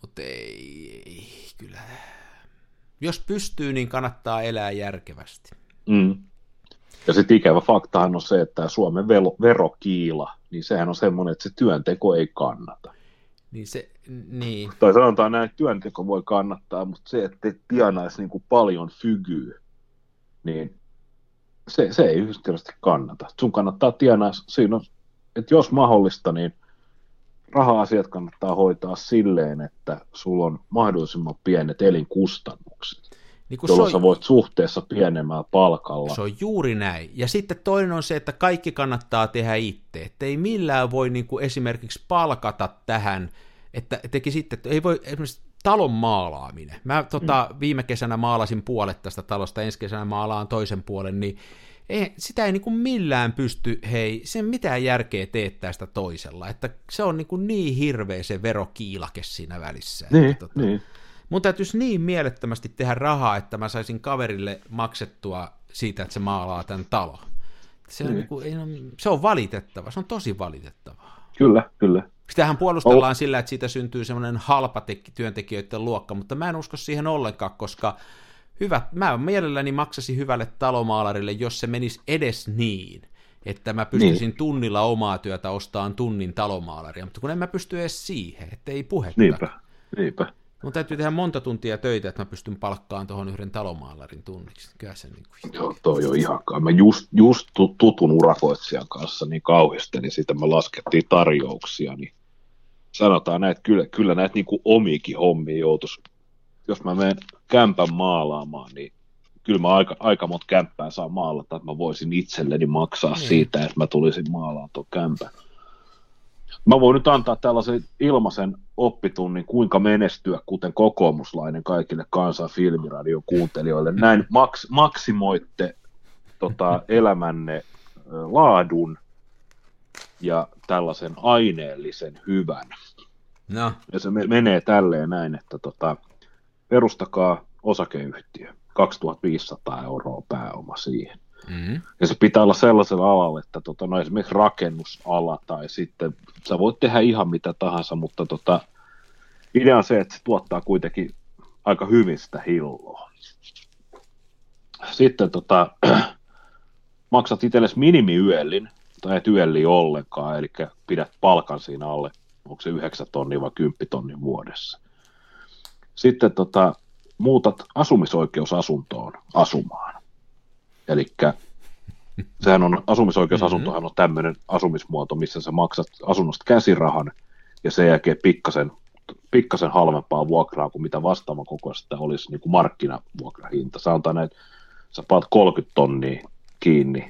mutta ei, ei, kyllä. Jos pystyy, niin kannattaa elää järkevästi. Mm. Ja sitten ikävä faktahan on se, että tämä Suomen velo, verokiila, niin sehän on semmoinen, että se työnteko ei kannata. Niin se, niin. Tai sanotaan näin, että työnteko voi kannattaa, mutta se, että et tienaisi niin kuin paljon fygyä, niin se, se ei yksinkertaisesti kannata. Sun kannattaa tienaa, siinä on, että jos mahdollista, niin raha-asiat kannattaa hoitaa silleen, että sulla on mahdollisimman pienet elinkustannukset, niin kun jolloin sä voit suhteessa pienemmällä palkalla. Se on juuri näin. Ja sitten toinen on se, että kaikki kannattaa tehdä itse. Että ei millään voi niin kuin esimerkiksi palkata tähän, että teki sitten, että ei voi esimerkiksi talon maalaaminen. Mä tota, mm. viime kesänä maalasin puolet tästä talosta, ensi kesänä maalaan toisen puolen, niin ei, sitä ei niin kuin millään pysty, hei, sen mitään järkeä teettää sitä toisella. Että se on niin, kuin niin hirveä se verokiilake siinä välissä. Niin, että, tota, niin. Mun täytyisi niin mielettömästi tehdä rahaa, että mä saisin kaverille maksettua siitä, että se maalaa tämän talon. Se on, Niin. niin kuin, se on valitettava, se on tosi valitettavaa. Kyllä, kyllä. Sitähän puolustellaan oh. sillä, että siitä syntyy semmoinen halpa työntekijöiden luokka, mutta mä en usko siihen ollenkaan, koska hyvä, mä mielelläni maksasi hyvälle talomaalarille, jos se menisi edes niin, että mä pystyisin niin. tunnilla omaa työtä ostamaan tunnin talomaalaria, mutta kun en mä pysty edes siihen, että ei puhetta. Niinpä, niinpä. Mun täytyy tehdä monta tuntia töitä, että mä pystyn palkkaan tuohon yhden talomaalarin tunniksi. Kyllä se niin kuin... Joo, toi on ihan Mä just, just tutun urakoitsijan kanssa niin kauhistelin sitä, me laskettiin tarjouksia, niin sanotaan näitä, kyllä, kyllä näitä niin kuin omiikin hommia joutuisi, jos mä menen kämpän maalaamaan, niin kyllä mä aika, aika monta kämppää saa maalata, että mä voisin itselleni maksaa niin. siitä, että mä tulisin maalaan tuon kämpän. Mä voin nyt antaa tällaisen ilmaisen oppitunnin, kuinka menestyä, kuten kokoomuslainen kaikille kansan filmiradion kuuntelijoille. Näin maks- maksimoitte tota, elämänne laadun ja tällaisen aineellisen hyvän. No. Ja se menee tälleen näin, että tota, perustakaa osakeyhtiö, 2500 euroa pääoma siihen. Mm-hmm. Ja se pitää olla sellaisella alalla, että tota, no esimerkiksi rakennusala tai sitten sä voit tehdä ihan mitä tahansa, mutta tota, idea on se, että se tuottaa kuitenkin aika hyvin sitä hilloa. Sitten tota, [CLEARS THROAT] maksat itsellesi minimiyöllin, tai et yölli ollenkaan, eli pidät palkan siinä alle, onko se 9 tonnia vai 10 tonnia vuodessa. Sitten tota, muutat asumisoikeusasuntoon asumaan. Eli sehän on, asumisoikeusasuntohan mm-hmm. on tämmöinen asumismuoto, missä sä maksat asunnosta käsirahan ja sen jälkeen pikkasen, pikkasen halvempaa vuokraa kuin mitä vastaavan kokoista olisi niin kuin markkinavuokrahinta. Sanotaan, että sä paat 30 tonnia kiinni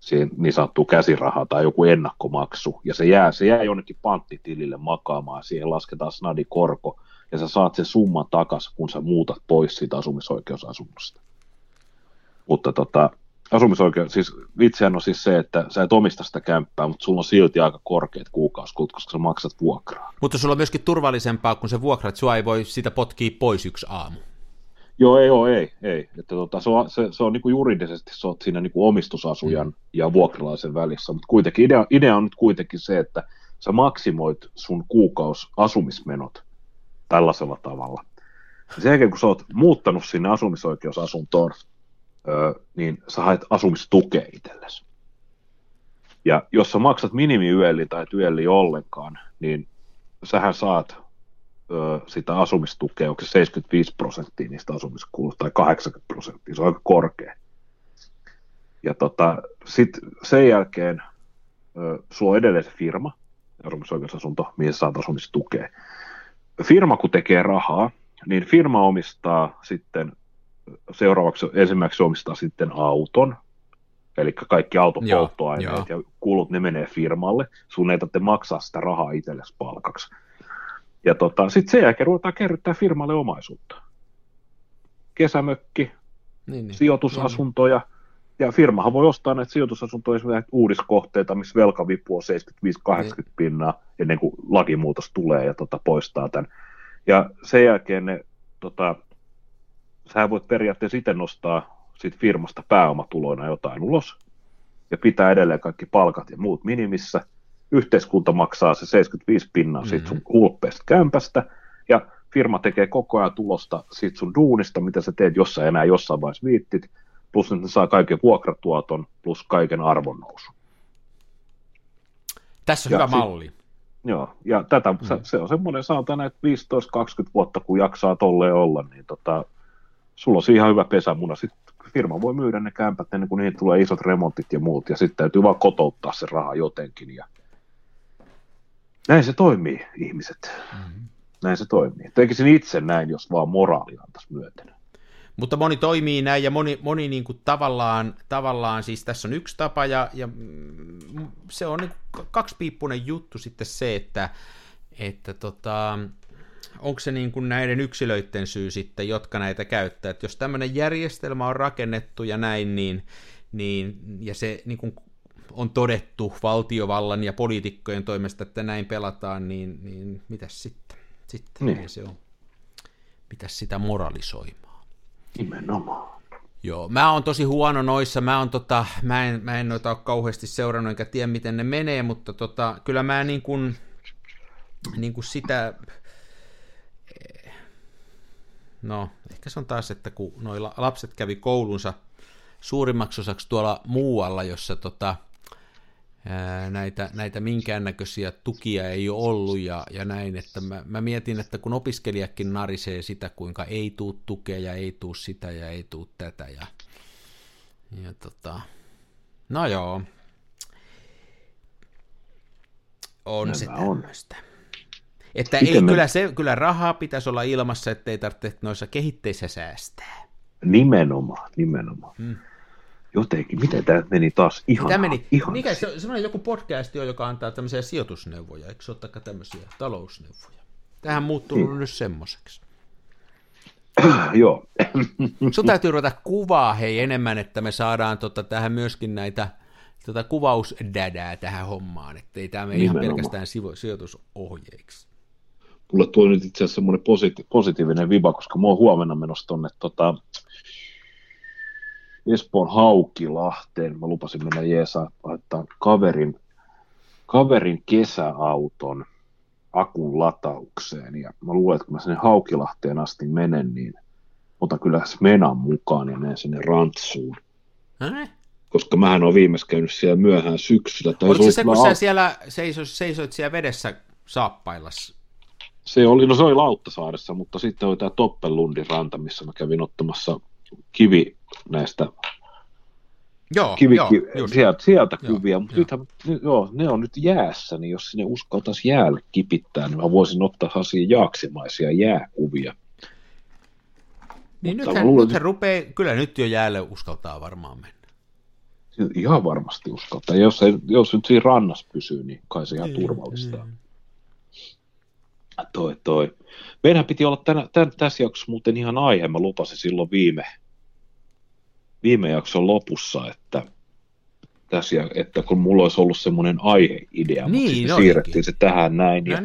siihen niin sanottu käsiraha tai joku ennakkomaksu, ja se jää, se jää jonnekin panttitilille makaamaan, siihen lasketaan snadi korko, ja sä saat sen summan takaisin, kun sä muutat pois siitä asumisoikeusasunnosta. Mutta tota, asumisoikeus, siis vitsihän on siis se, että sä et omista sitä kämppää, mutta sulla on silti aika korkeat kuukausikulut, koska sä maksat vuokraa. Mutta sulla on myöskin turvallisempaa, kun se vuokra, että sua ei voi sitä potkia pois yksi aamu. Joo, ei ole, ei. ei. Että tota, se on, se, se on niin kuin juridisesti se on siinä niin kuin omistusasujan mm. ja vuokralaisen välissä, mutta kuitenkin idea, idea on nyt kuitenkin se, että sä maksimoit sun kuukaus asumismenot tällaisella tavalla. Sen jälkeen, kun sä oot muuttanut sinne asumisoikeusasuntoon, niin sä haet asumistukea itsellesi. Ja jos sä maksat minimiyöli tai työli ollenkaan, niin sähän saat sitä asumistukea, onko se 75 prosenttia niistä asumiskuluista tai 80 prosenttia, se on aika korkea. Ja tota, sitten sen jälkeen ö, sulla on edelleen se firma, asumisoikeusasunto, mihin saat asumistukea. Firma kun tekee rahaa, niin firma omistaa sitten seuraavaksi ensimmäiseksi omistaa sitten auton, eli kaikki autopolttoaineet ja kulut, ne menee firmalle. Sun ei tarvitse maksaa sitä rahaa itsellesi palkaksi. Ja tota, sitten sen jälkeen ruvetaan kerryttää firmalle omaisuutta. Kesämökki, niin, niin. sijoitusasuntoja, ja firmahan voi ostaa näitä sijoitusasuntoja, esimerkiksi uudiskohteita, missä velkavipu on 75-80 niin. pinnaa ennen kuin lakimuutos tulee ja tota, poistaa tämän. Ja sen jälkeen ne tota, sä voit periaatteessa itse nostaa siitä firmasta pääomatuloina jotain ulos ja pitää edelleen kaikki palkat ja muut minimissä. Yhteiskunta maksaa se 75 pinnaa mm-hmm. siitä sun hulppeesta kämpästä ja firma tekee koko ajan tulosta siitä sun duunista, mitä sä teet, jos sä enää jossain vaiheessa viittit, plus ne saa kaiken vuokratuoton plus kaiken arvonnousu. Tässä on ja hyvä sit, malli. Joo, ja tätä, mm. se, se on semmoinen, sanotaan, että 15-20 vuotta, kun jaksaa tolleen olla, niin tota, sulla on ihan hyvä pesämuna. Sitten firma voi myydä ne kämpät ennen kuin niihin tulee isot remontit ja muut, ja sitten täytyy vaan kotouttaa se raha jotenkin. Ja... Näin se toimii, ihmiset. Mm-hmm. Näin se toimii. Tekisin itse näin, jos vaan moraali antaisi myöten. Mutta moni toimii näin ja moni, moni niin kuin tavallaan, tavallaan, siis tässä on yksi tapa ja, ja se on niin kaksipiippunen juttu sitten se, että, että tota, onko se niin kuin näiden yksilöiden syy sitten, jotka näitä käyttää. Että jos tämmöinen järjestelmä on rakennettu ja näin, niin, niin ja se niin kuin on todettu valtiovallan ja poliitikkojen toimesta, että näin pelataan, niin, niin mitäs sitten? Sitten niin. se on. Mitäs sitä moralisoimaan? Nimenomaan. Joo, mä oon tosi huono noissa, mä, on tota, mä, en, mä en noita ole kauheasti seurannut enkä tiedä miten ne menee, mutta tota, kyllä mä niin kuin, niin kuin sitä, no ehkä se on taas, että kun noi lapset kävi koulunsa suurimmaksi osaksi tuolla muualla, jossa tota, näitä, näitä minkäännäköisiä tukia ei ole ollut ja, ja näin, että mä, mä mietin, että kun opiskelijakin narisee sitä, kuinka ei tuu tukea ja ei tuu sitä ja ei tuu tätä ja, ja tota, no joo, on Nämä se tämmöistä. On. Että ei, me... kyllä, se, kyllä rahaa pitäisi olla ilmassa, ettei tarvitse noissa kehitteissä säästää. Nimenomaan, nimenomaan. Hmm jotenkin, miten tämä meni taas ihan Tämä meni, ihan mikä se, semmoinen joku podcast on, joka antaa tämmöisiä sijoitusneuvoja, eikö se ole tämmöisiä talousneuvoja? Tähän muuttuu hmm. nyt semmoiseksi. [CLEARS THROAT] Joo. Sun täytyy ruveta kuvaa hei enemmän, että me saadaan tota, tähän myöskin näitä tota, kuvausdädää tähän hommaan, ettei tämä mene ihan pelkästään sivo- sijoitusohjeiksi. Mulle tuo nyt itse asiassa semmoinen positi- positiivinen viba, koska mä oon huomenna menossa tuonne tota, Espoon Haukilahteen. Mä lupasin mennä Jeesa laittaa kaverin, kaverin kesäauton akun lataukseen. Ja mä luulen, että kun mä sinne Haukilahteen asti menen, niin otan kyllä Smenan mukaan ja menen sinne Rantsuun. Häh? Koska mähän on viimeis käynyt siellä myöhään syksyllä. Tai Oliko se se, kun sä siellä seisoit, seisoit siellä vedessä saappaillas? Se oli, no se oli Lauttasaaressa, mutta sitten oli tämä Toppelundin ranta, missä mä kävin ottamassa kivi näistä Joo, kivi, joo, sieltä, sieltä joo, kuvia, mutta nythän, joo, ne on nyt jäässä, niin jos sinne uskaltaisi jäälle kipittää, niin mä voisin ottaa asiin jaaksimaisia jääkuvia. Niin mutta nythän, luulen, nythän rupeaa, kyllä nyt jo jäälle uskaltaa varmaan mennä. Ihan varmasti uskaltaa. Jos, ei, jos nyt siinä rannassa pysyy, niin kai se ihan niin, turvallista. Niin. Toi, toi. Meidän piti olla tänä, tämän, tässä jaksossa muuten ihan aihe. Mä lupasin silloin viime, viime jakson lopussa, että, tässä, että kun mulla olisi ollut semmoinen aiheidea, niin, mutta sitten no siirrettiin se tähän näin. Ja.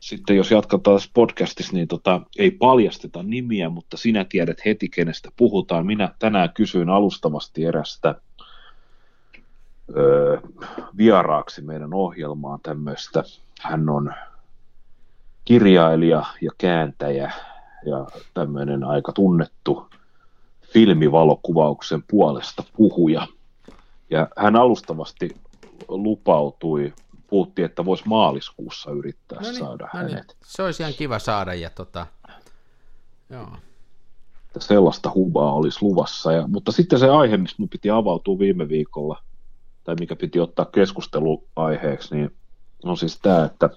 Sitten jos jatketaan tässä podcastissa, niin tota, ei paljasteta nimiä, mutta sinä tiedät heti, kenestä puhutaan. Minä tänään kysyin alustavasti erästä öö, vieraaksi meidän ohjelmaan tämmöistä. Hän on kirjailija ja kääntäjä ja tämmöinen aika tunnettu filmivalokuvauksen puolesta puhuja. Ja hän alustavasti lupautui, puhuttiin, että voisi maaliskuussa yrittää no niin, saada no niin. hänet. Se olisi ihan kiva saada ja tota, joo. Että sellaista hubaa olisi luvassa. Ja, mutta sitten se aihe, mistä minun piti avautua viime viikolla, tai mikä piti ottaa keskusteluaiheeksi, niin on siis tämä, että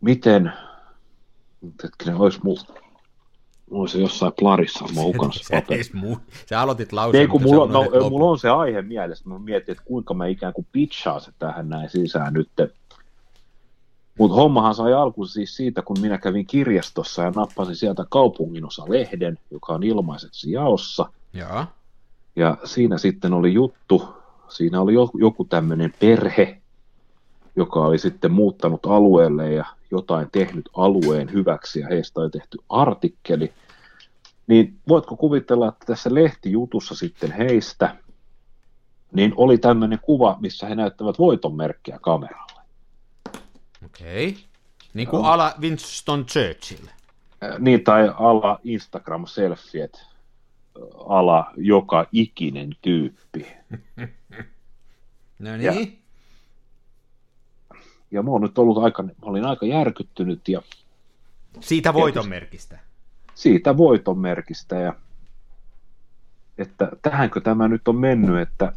miten, hetkinen, olisi mulla, mulla olisi jossain plarissa mä hukanassa paperi. Sä aloitit lauseen, Ei, kun mulla, no, mulla on se aihe mielessä, mä mietin, että kuinka mä ikään kuin pitchaan se tähän näin sisään nyt. Mutta hommahan sai alku siis siitä, kun minä kävin kirjastossa ja nappasin sieltä kaupunginosa-lehden, joka on ilmaiseksi jaossa. Ja. Ja siinä sitten oli juttu, siinä oli joku tämmöinen perhe, joka oli sitten muuttanut alueelle ja jotain tehnyt alueen hyväksi ja heistä oli tehty artikkeli, niin voitko kuvitella, että tässä lehtijutussa sitten heistä, niin oli tämmöinen kuva, missä he näyttävät voitonmerkkiä kameralle. Okei. Okay. Niin kuin ala Winston Churchill. Niin, tai ala Instagram-selfiet, ala joka ikinen tyyppi. [LAUGHS] no niin. Ja ja mä, nyt ollut aika, mä olin aika järkyttynyt. Ja, siitä voitonmerkistä? Siitä voitonmerkistä ja että tähänkö tämä nyt on mennyt, että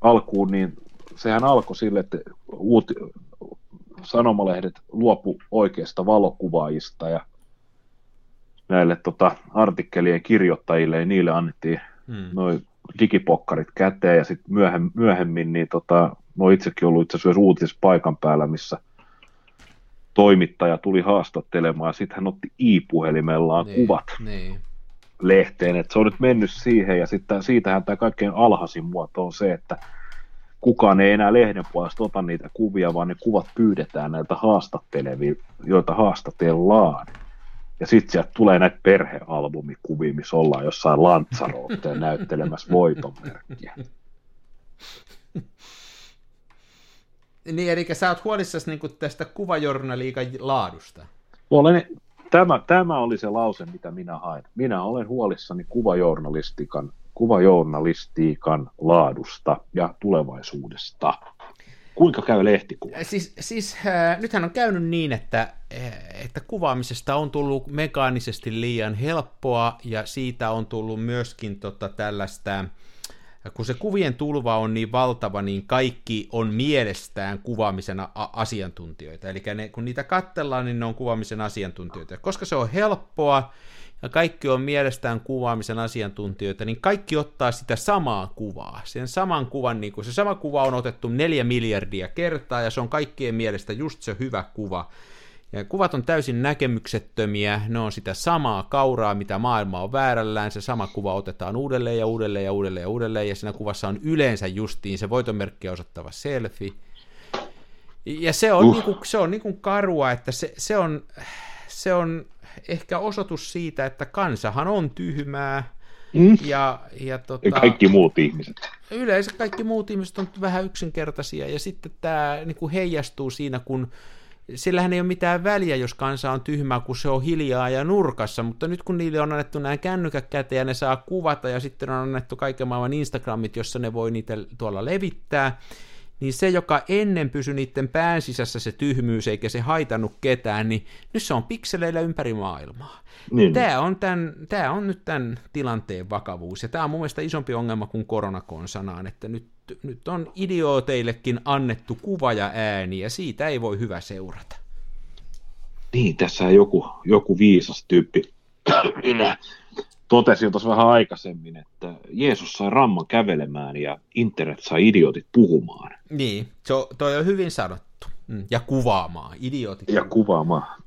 alkuun niin sehän alkoi sille, että uut, sanomalehdet luopu oikeista valokuvaajista ja näille tota, artikkelien kirjoittajille ja niille annettiin hmm. noin digipokkarit käteen ja sitten myöhemmin, myöhemmin niin tota, mä oon itsekin ollut itse asiassa uutisessa paikan päällä, missä toimittaja tuli haastattelemaan sitten hän otti i-puhelimellaan niin, kuvat niin. lehteen, että se on nyt mennyt siihen ja sitten siitähän tämä kaikkein alhaisin muoto on se, että kukaan ei enää lehden puolesta ota niitä kuvia, vaan ne kuvat pyydetään näiltä haastattelevia, joita haastatellaan. Ja sitten sieltä tulee näitä perhealbumikuvia, missä ollaan jossain Lantsarotteen näyttelemässä voitonmerkkiä. Niin, eli sä oot huolissasi niin tästä kuvajournaliikan laadusta. Olen, tämä, tämä oli se lause, mitä minä hain. Minä olen huolissani kuvajournalistikan, kuvajournalistiikan laadusta ja tulevaisuudesta. Kuinka käy lehtikuva? Siis, siis äh, nythän on käynyt niin, että, äh, että kuvaamisesta on tullut mekaanisesti liian helppoa ja siitä on tullut myöskin tota, tällaista, kun se kuvien tulva on niin valtava, niin kaikki on mielestään kuvaamisen asiantuntijoita. Eli ne, kun niitä katsellaan, niin ne on kuvaamisen asiantuntijoita. Koska se on helppoa, ja kaikki on mielestään kuvaamisen asiantuntijoita, niin kaikki ottaa sitä samaa kuvaa. Sen saman kuvan, niin kuin se sama kuva on otettu neljä miljardia kertaa, ja se on kaikkien mielestä just se hyvä kuva. Ja kuvat on täysin näkemyksettömiä, ne on sitä samaa kauraa, mitä maailma on väärällään, se sama kuva otetaan uudelleen ja uudelleen ja uudelleen ja uudelleen, ja siinä kuvassa on yleensä justiin se voitonmerkkiä osoittava selfie. Ja se on, uh. niinku, se on niinku karua, että se, se, on, se on ehkä osoitus siitä, että kansahan on tyhmää, mm. ja, ja, tota, kaikki muut ihmiset. Yleensä kaikki muut ihmiset on vähän yksinkertaisia, ja sitten tämä niin kuin heijastuu siinä, kun sillähän ei ole mitään väliä, jos kansa on tyhmää, kun se on hiljaa ja nurkassa, mutta nyt kun niille on annettu nämä kännykät käteen ja ne saa kuvata, ja sitten on annettu kaiken maailman Instagramit, jossa ne voi niitä tuolla levittää, niin se, joka ennen pysyi niiden pään sisässä se tyhmyys, eikä se haitannut ketään, niin nyt se on pikseleillä ympäri maailmaa. Niin. Tämä, on tämän, tämä on nyt tämän tilanteen vakavuus, ja tämä on mun mielestä isompi ongelma kuin koronakonsanaan, että nyt, nyt on idiooteillekin annettu kuva ja ääni, ja siitä ei voi hyvä seurata. Niin, tässä joku, joku viisas tyyppi, minä totesin tuossa vähän aikaisemmin, että Jeesus sai ramman kävelemään ja internet sai idiotit puhumaan. Niin, se on, toi on hyvin sanottu. Mm, ja kuvaamaan, idiotit. Ja kuvaamaan.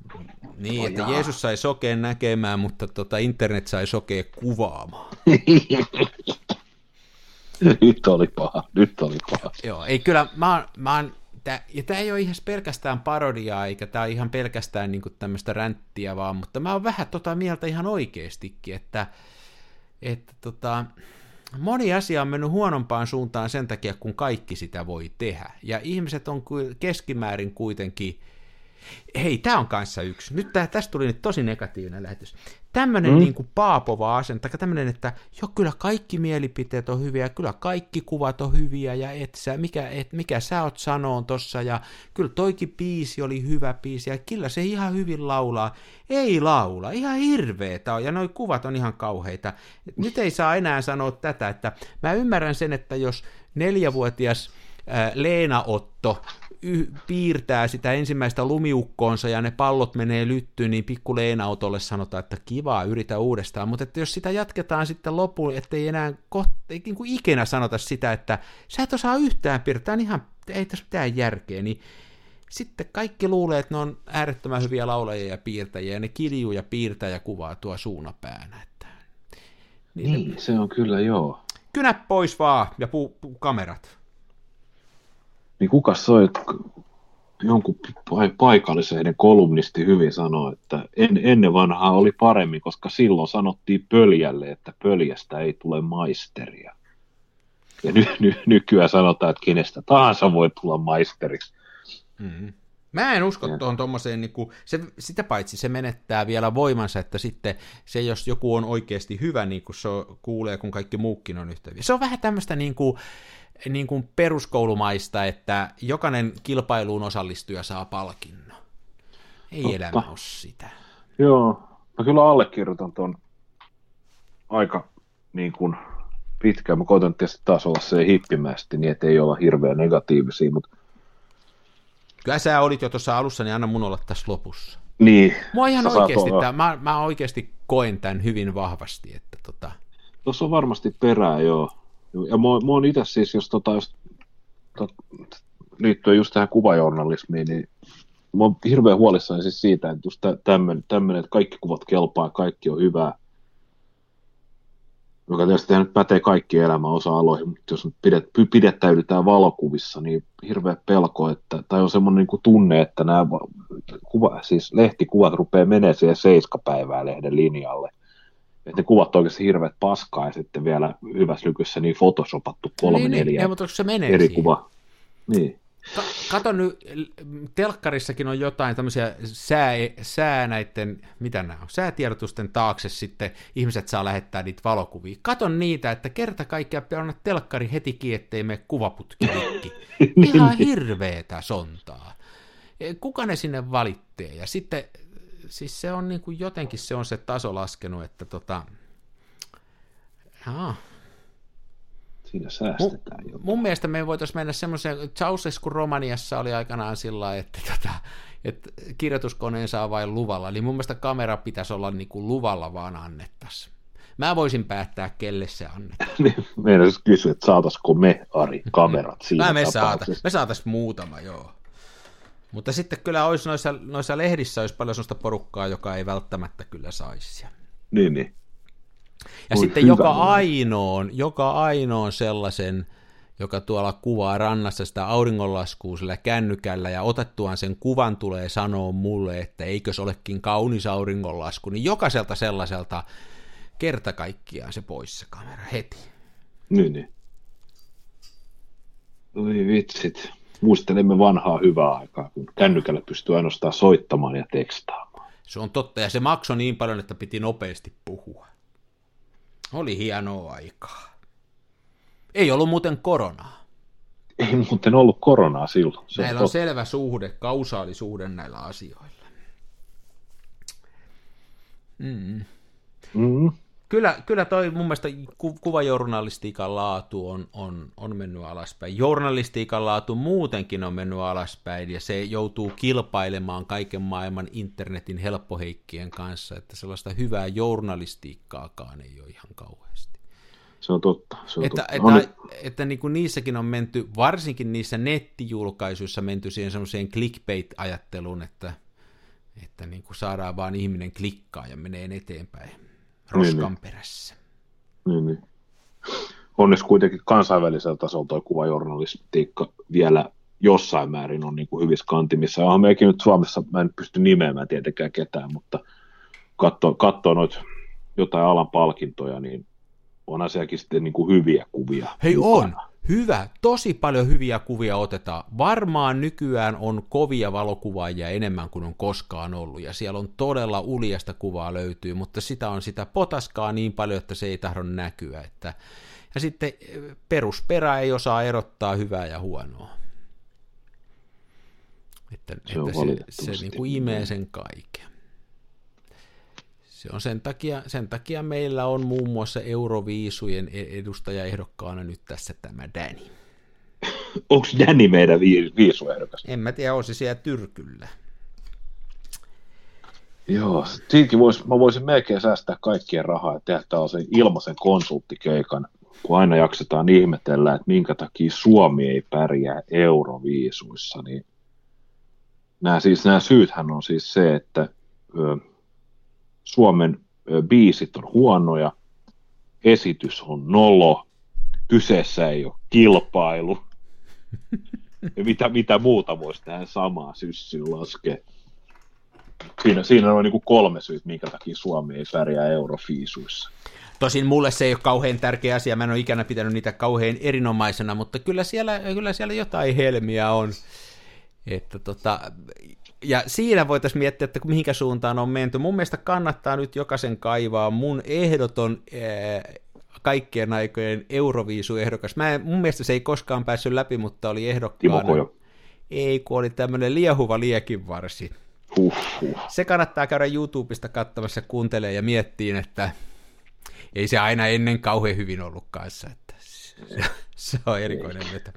Niin, oh, että jaa. Jeesus sai sokeen näkemään, mutta tota, internet sai sokeen kuvaamaan. [LAUGHS] nyt oli paha, nyt oli paha. Joo, ei kyllä, mä, mä oon Tää, ja tämä ei ole ihan pelkästään parodiaa, eikä tämä ihan pelkästään niin tämmöistä ränttiä vaan, mutta mä oon vähän tota mieltä ihan oikeastikin, että, että tota, moni asia on mennyt huonompaan suuntaan sen takia, kun kaikki sitä voi tehdä. Ja ihmiset on keskimäärin kuitenkin Hei, tämä on kanssa yksi. Nyt tästä tuli nyt tosi negatiivinen lähetys. Tämmöinen mm. niin kuin paapova asento, tämmöinen, että jo kyllä kaikki mielipiteet on hyviä, kyllä kaikki kuvat on hyviä, ja et sä, mikä, et, mikä sä oot sanoon tossa, ja kyllä toikin biisi oli hyvä biisi, ja kyllä se ihan hyvin laulaa. Ei laula, ihan hirveetä on, ja noi kuvat on ihan kauheita. Nyt ei saa enää sanoa tätä, että mä ymmärrän sen, että jos neljävuotias Leena Otto y- piirtää sitä ensimmäistä lumiukkoonsa ja ne pallot menee lyttyyn, niin pikku Leena-autolle sanotaan, että kivaa, yritä uudestaan. Mutta että jos sitä jatketaan sitten loppuun, ettei enää koht- ei niin kuin ikinä sanota sitä, että sä et osaa yhtään piirtää, niin ihan ei tässä mitään järkeä, niin sitten kaikki luulee, että ne on äärettömän hyviä laulajia ja piirtäjiä, ja ne kiljuu ja piirtää ja kuvaa tuo suunapäänä. Että... Niin, niin, se on kyllä joo. Kynä pois vaan ja pu, pu kamerat niin kuka soi, jonkun paikallisen kolumnisti hyvin sanoi, että en, ennen vanhaa oli paremmin, koska silloin sanottiin pöljälle, että pöljästä ei tule maisteria. Ja ny, ny, nykyään sanotaan, että kenestä tahansa voi tulla maisteriksi. Mm-hmm. Mä en usko tuohon tuommoiseen, niin kuin, se, sitä paitsi se menettää vielä voimansa, että sitten se, jos joku on oikeasti hyvä, niin kuin se kuulee, kun kaikki muukin on yhtä Se on vähän tämmöistä niin kuin, niin kuin peruskoulumaista, että jokainen kilpailuun osallistuja saa palkinnon. Ei Totta. elämä ole sitä. Joo, mä kyllä allekirjoitan tuon aika niin kuin pitkään. Mä koitan tietysti taas olla se hippimästi, niin ettei olla hirveän negatiivisia, mutta Kyllä sä olit jo tuossa alussa, niin anna mun olla tässä lopussa. Niin. Mua ihan oikeasti, tämän, mä, mä oikeasti koen tämän hyvin vahvasti. Että tota... Tuossa on varmasti perää, joo. Ja mä, mä oon itse siis, jos, tota, jos tot, liittyen just tähän kuvajournalismiin, niin mä oon hirveän huolissani siis siitä, että just tämmöinen, että kaikki kuvat kelpaa, kaikki on hyvää, joka tietysti nyt pätee kaikki elämän osa-aloihin, mutta jos pidet, pidettäydytään valokuvissa, niin hirveä pelko, että, tai on semmoinen niin tunne, että nämä kuva, siis lehtikuvat rupeaa menemään siihen seiskapäivää lehden linjalle että ne kuvat on oikeasti hirveät paskaa ja sitten vielä hyvässä lykyssä niin photoshopattu kolme niin, niin. neljä niin, mutta se menee eri kuva. Niin. Ka- kato nyt, telkkarissakin on jotain tämmöisiä sää, sää näiden, mitä nämä on, säätiedotusten taakse sitten ihmiset saa lähettää niitä valokuvia. Katon niitä, että kerta kaikkiaan pitää olla telkkari heti kiinni, ettei mene kuvaputki rikki. [LAUGHS] Ihan hirveetä sontaa. Kuka ne sinne valittee? Ja sitten, siis se on niin kuin jotenkin se on se taso laskenut, että tota, jaa, Siinä säästetään mun, jo. mun mielestä me voitaisiin mennä semmoiseen, Ceausescu Romaniassa oli aikanaan sillä että, tota, että kirjoituskoneen saa vain luvalla, niin mun mielestä kamera pitäisi olla niin kuin luvalla vaan annettaisiin. Mä voisin päättää, kelle se annetaan. [LAUGHS] Niin, Meidän kysyä, että saataisiko me, Ari, kamerat [LAUGHS] siinä Mä me, saata, me saatais muutama, joo. Mutta sitten kyllä olisi noissa, noissa lehdissä olisi paljon sellaista porukkaa, joka ei välttämättä kyllä saisi. Niin, niin. Ja Oi, sitten joka ainoon, joka ainoon sellaisen, joka tuolla kuvaa rannassa sitä auringonlaskua sillä kännykällä ja otettuaan sen kuvan tulee sanoa mulle, että eikös olekin kaunis auringonlasku, niin jokaiselta sellaiselta kerta kaikkiaan se pois se kamera heti. Niin, niin. Oi vitsit. Muistelemme vanhaa hyvää aikaa, kun kännykällä pystyy ainoastaan soittamaan ja tekstaamaan. Se on totta, ja se maksoi niin paljon, että piti nopeasti puhua. Oli hienoa aikaa. Ei ollut muuten koronaa. Ei muuten ollut koronaa silloin. Se Näillä on on selvä suhde, kausaalisuhde näillä asioilla. Mm. Mm. Kyllä, kyllä toi mun mielestä ku, kuvajournalistiikan laatu on, on, on mennyt alaspäin. Journalistiikan laatu muutenkin on mennyt alaspäin ja se joutuu kilpailemaan kaiken maailman internetin helppoheikkien kanssa, että sellaista hyvää journalistiikkaakaan ei ole ihan kauheasti. Se on totta. Se on Että, totta. että, On- että, että niin kuin niissäkin on menty, varsinkin niissä nettijulkaisuissa menty siihen semmoiseen clickbait-ajatteluun, että, että niin kuin saadaan vaan ihminen klikkaa ja menee eteenpäin roskan niin. perässä. Niin, niin. Onneksi kuitenkin kansainvälisellä tasolla tuo kuvajournalistiikka vielä jossain määrin on niin kuin hyvissä kantimissa. Onhan meikin nyt Suomessa, mä en pysty nimeämään tietenkään ketään, mutta katsoo, katsoo noita jotain alan palkintoja, niin onhan sielläkin sitten niin kuin hyviä kuvia. Hei mukana. on, hyvä, tosi paljon hyviä kuvia otetaan. Varmaan nykyään on kovia valokuvaajia enemmän kuin on koskaan ollut, ja siellä on todella uljasta kuvaa löytyy, mutta sitä on sitä potaskaa niin paljon, että se ei tahdo näkyä. Että... Ja sitten eh, perusperä ei osaa erottaa hyvää ja huonoa. Että Se että se, se niin kuin imee sen kaiken. Se on sen takia, sen takia meillä on muun muassa Euroviisujen e- edustajaehdokkaana nyt tässä tämä Danny. Onko Danny meidän vi- viisuehdokas? En mä tiedä, on se siellä tyrkyllä. Joo, siinäkin vois, mä voisin melkein säästää kaikkien rahaa ja tehdä tällaisen ilmaisen konsulttikeikan, kun aina jaksetaan ihmetellä, että minkä takia Suomi ei pärjää euroviisuissa, niin nämä, siis, nämä syythän on siis se, että Suomen biisit on huonoja, esitys on nolo, kyseessä ei ole kilpailu, ja mitä, mitä muuta voisi tähän samaan syssyyn laskea. Siinä, siinä on niin kolme syyt, minkä takia Suomi ei pärjää eurofiisuissa. Tosin mulle se ei ole kauhean tärkeä asia, mä en ole ikänä pitänyt niitä kauhean erinomaisena, mutta kyllä siellä, kyllä siellä jotain helmiä on. Että tota, ja siinä voitaisiin miettiä, että mihinkä suuntaan on menty. Mun mielestä kannattaa nyt jokaisen kaivaa mun ehdoton ää, kaikkien aikojen Euroviisuehdokas. Mä en, mun mielestä se ei koskaan päässyt läpi, mutta oli Timo ehdokkaana. Kojo. Ei, kun oli tämmöinen liehuva liekinvarsi. Huh, huh. Se kannattaa käydä YouTubesta katsomassa, kuuntelee ja miettiin, että ei se aina ennen kauhean hyvin ollut kanssa. Että se, se on erikoinen veto.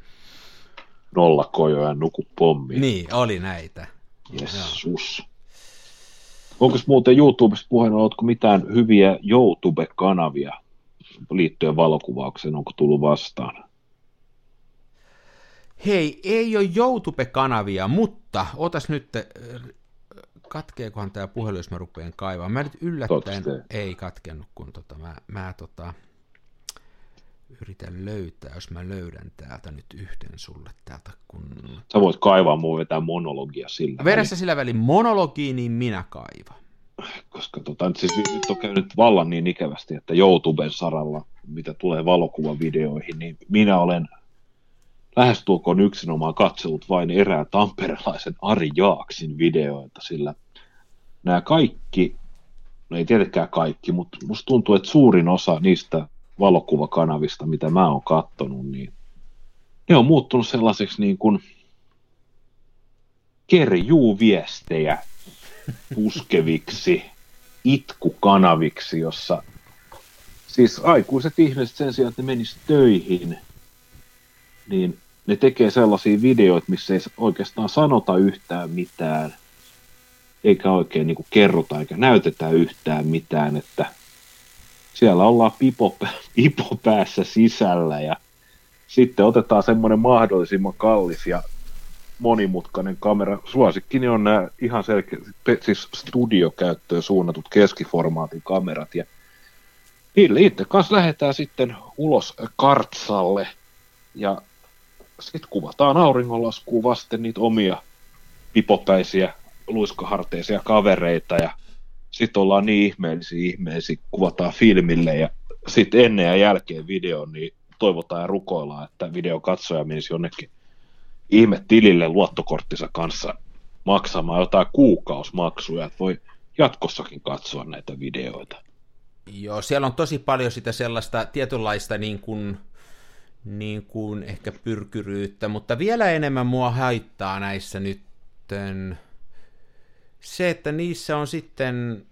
Ja nuku pommi. Niin, oli näitä. Jessus. Onko muuten YouTubesta puheen, oletko mitään hyviä YouTube-kanavia liittyen valokuvaukseen, onko tullut vastaan? Hei, ei ole YouTube-kanavia, mutta otas nyt, äh, katkeekohan tämä puhelu, jos mä rupean kaivaa. Mä nyt yllättäen, ei katkennut, kun tota, mä, mä tota, yritän löytää, jos mä löydän täältä nyt yhden sulle täältä, kun... Sä voit kaivaa mua vetää monologia sillä. Vedä sä sillä välin monologiin, niin minä kaivan. välin, Koska tota, nyt, siis nyt on käynyt vallan niin ikävästi, että YouTuben saralla, mitä tulee valokuvavideoihin, niin minä olen lähestulkoon yksinomaan katsellut vain erään tamperelaisen Ari Jaaksin videoita, sillä nämä kaikki, no ei tietenkään kaikki, mutta musta tuntuu, että suurin osa niistä valokuvakanavista, mitä mä oon kattonut, niin ne on muuttunut sellaiseksi niin kuin kerjuu-viestejä puskeviksi itkukanaviksi, jossa siis aikuiset ihmiset sen sijaan, että ne menis töihin, niin ne tekee sellaisia videoita, missä ei oikeastaan sanota yhtään mitään, eikä oikein niin kuin kerrota eikä näytetä yhtään mitään, että siellä ollaan pipo, [LAUGHS] pipo päässä sisällä ja sitten otetaan semmoinen mahdollisimman kallis ja monimutkainen kamera. Suosikkini on nämä ihan selkeä, siis studiokäyttöön suunnatut keskiformaatin kamerat ja niille itse kanssa lähdetään sitten ulos kartsalle ja sitten kuvataan auringonlaskuun vasten niitä omia pipopäisiä luiskaharteisia kavereita ja sitten ollaan niin ihmeellisiä ihmeellisiä, kuvataan filmille ja sitten ennen ja jälkeen videon, niin toivotaan ja rukoillaan, että videokatsoja menisi jonnekin ihme tilille luottokorttinsa kanssa maksamaan jotain kuukausmaksuja, että voi jatkossakin katsoa näitä videoita. Joo, siellä on tosi paljon sitä sellaista tietynlaista niin kuin, niin kuin ehkä pyrkyryyttä, mutta vielä enemmän mua haittaa näissä nytten se, että niissä on sitten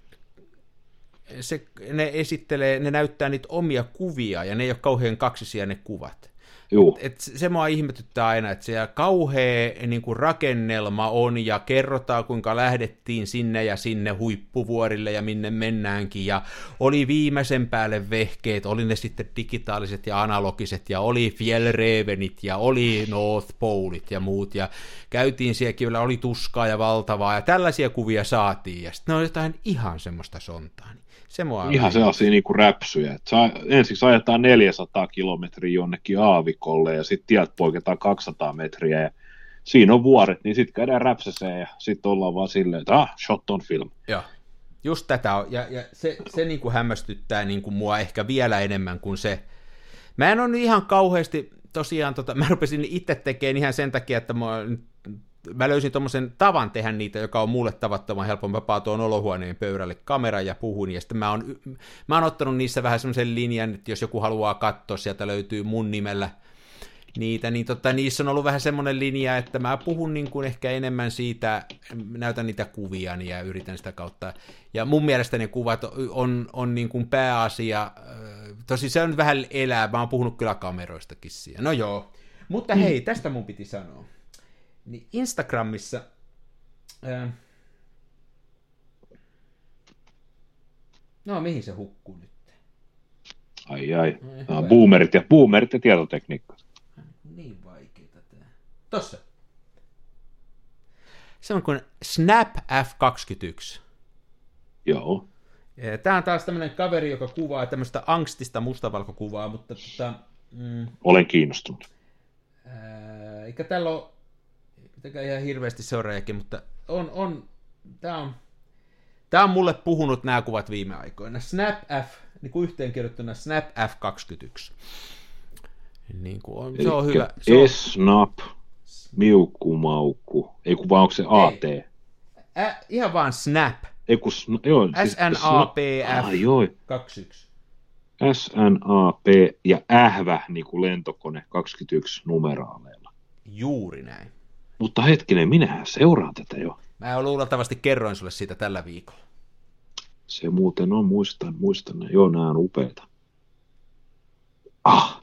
se, ne esittelee, ne näyttää niitä omia kuvia, ja ne ei ole kauhean kaksisia ne kuvat. Juu. Et, et se mua ihmetyttää aina, että siellä kauhea niin kuin rakennelma on, ja kerrotaan, kuinka lähdettiin sinne ja sinne huippuvuorille, ja minne mennäänkin, ja oli viimeisen päälle vehkeet, oli ne sitten digitaaliset ja analogiset, ja oli Fjellrevenit, ja oli North Poleit ja muut, ja käytiin siellä kyllä, oli tuskaa ja valtavaa, ja tällaisia kuvia saatiin, ja sitten ne on jotain ihan semmoista sontaa. Niin se mua Ihan sellaisia niin kuin räpsyjä. Että saa, ensiksi ajetaan 400 kilometriä jonnekin aavikolle ja sitten tieltä poiketaan 200 metriä ja siinä on vuoret, niin sitten käydään räpsäseen ja sitten ollaan vaan silleen, että ah, shot on film. Joo. Just tätä on, ja, ja se, se niin kuin hämmästyttää niin kuin mua ehkä vielä enemmän kuin se. Mä en ole ihan kauheasti, tosiaan, tota, [LAUGHS] mä rupesin itse tekemään ihan sen takia, että mä mä löysin tuommoisen tavan tehdä niitä, joka on mulle tavattoman helppo. Mä paan tuon olohuoneen pöydälle kameran ja puhun, ja sitten mä oon, mä oon ottanut niissä vähän semmoisen linjan, että jos joku haluaa katsoa, sieltä löytyy mun nimellä niitä, niin tota, niissä on ollut vähän semmoinen linja, että mä puhun niin kuin ehkä enemmän siitä, näytän niitä kuvia ja yritän sitä kautta. Ja mun mielestä ne kuvat on, on niin kuin pääasia, tosi se on vähän elää, mä oon puhunut kyllä kameroistakin siellä. No joo, mutta hei, tästä mun piti sanoa niin Instagramissa ää, no mihin se hukkuu nyt? Ai ai, no, boomerit ja, boomerit ja tietotekniikka. Niin vaikeita tää. Tossa. Se on kuin Snap F21. Joo. Tämä on taas tämmöinen kaveri, joka kuvaa tämmöistä angstista mustavalkokuvaa, mutta tota, mm, Olen kiinnostunut. Ää, eikä tällä ole pitäkää ihan hirveästi seuraajakin, mutta on, on, tämä on, tämä on mulle puhunut nämä kuvat viime aikoina. Snap F, niin kuin yhteenkirjoittuna Snap F21. Niin kuin on, se on hyvä. Se on... Snap, miukku, maukku. Ei kun vaan onko se AT? Ei. Ä, ihan vaan Snap. Ei kun, joo, siis, S-N-A-P-F ah, joo. 21. SNAP ja ähvä niin kuin lentokone 21 numeraaleilla. Juuri näin. Mutta hetkinen, minähän seuraan tätä jo. Mä luultavasti kerroin sulle siitä tällä viikolla. Se muuten on, muistan, muistan. Joo, nämä on upeita. Ah,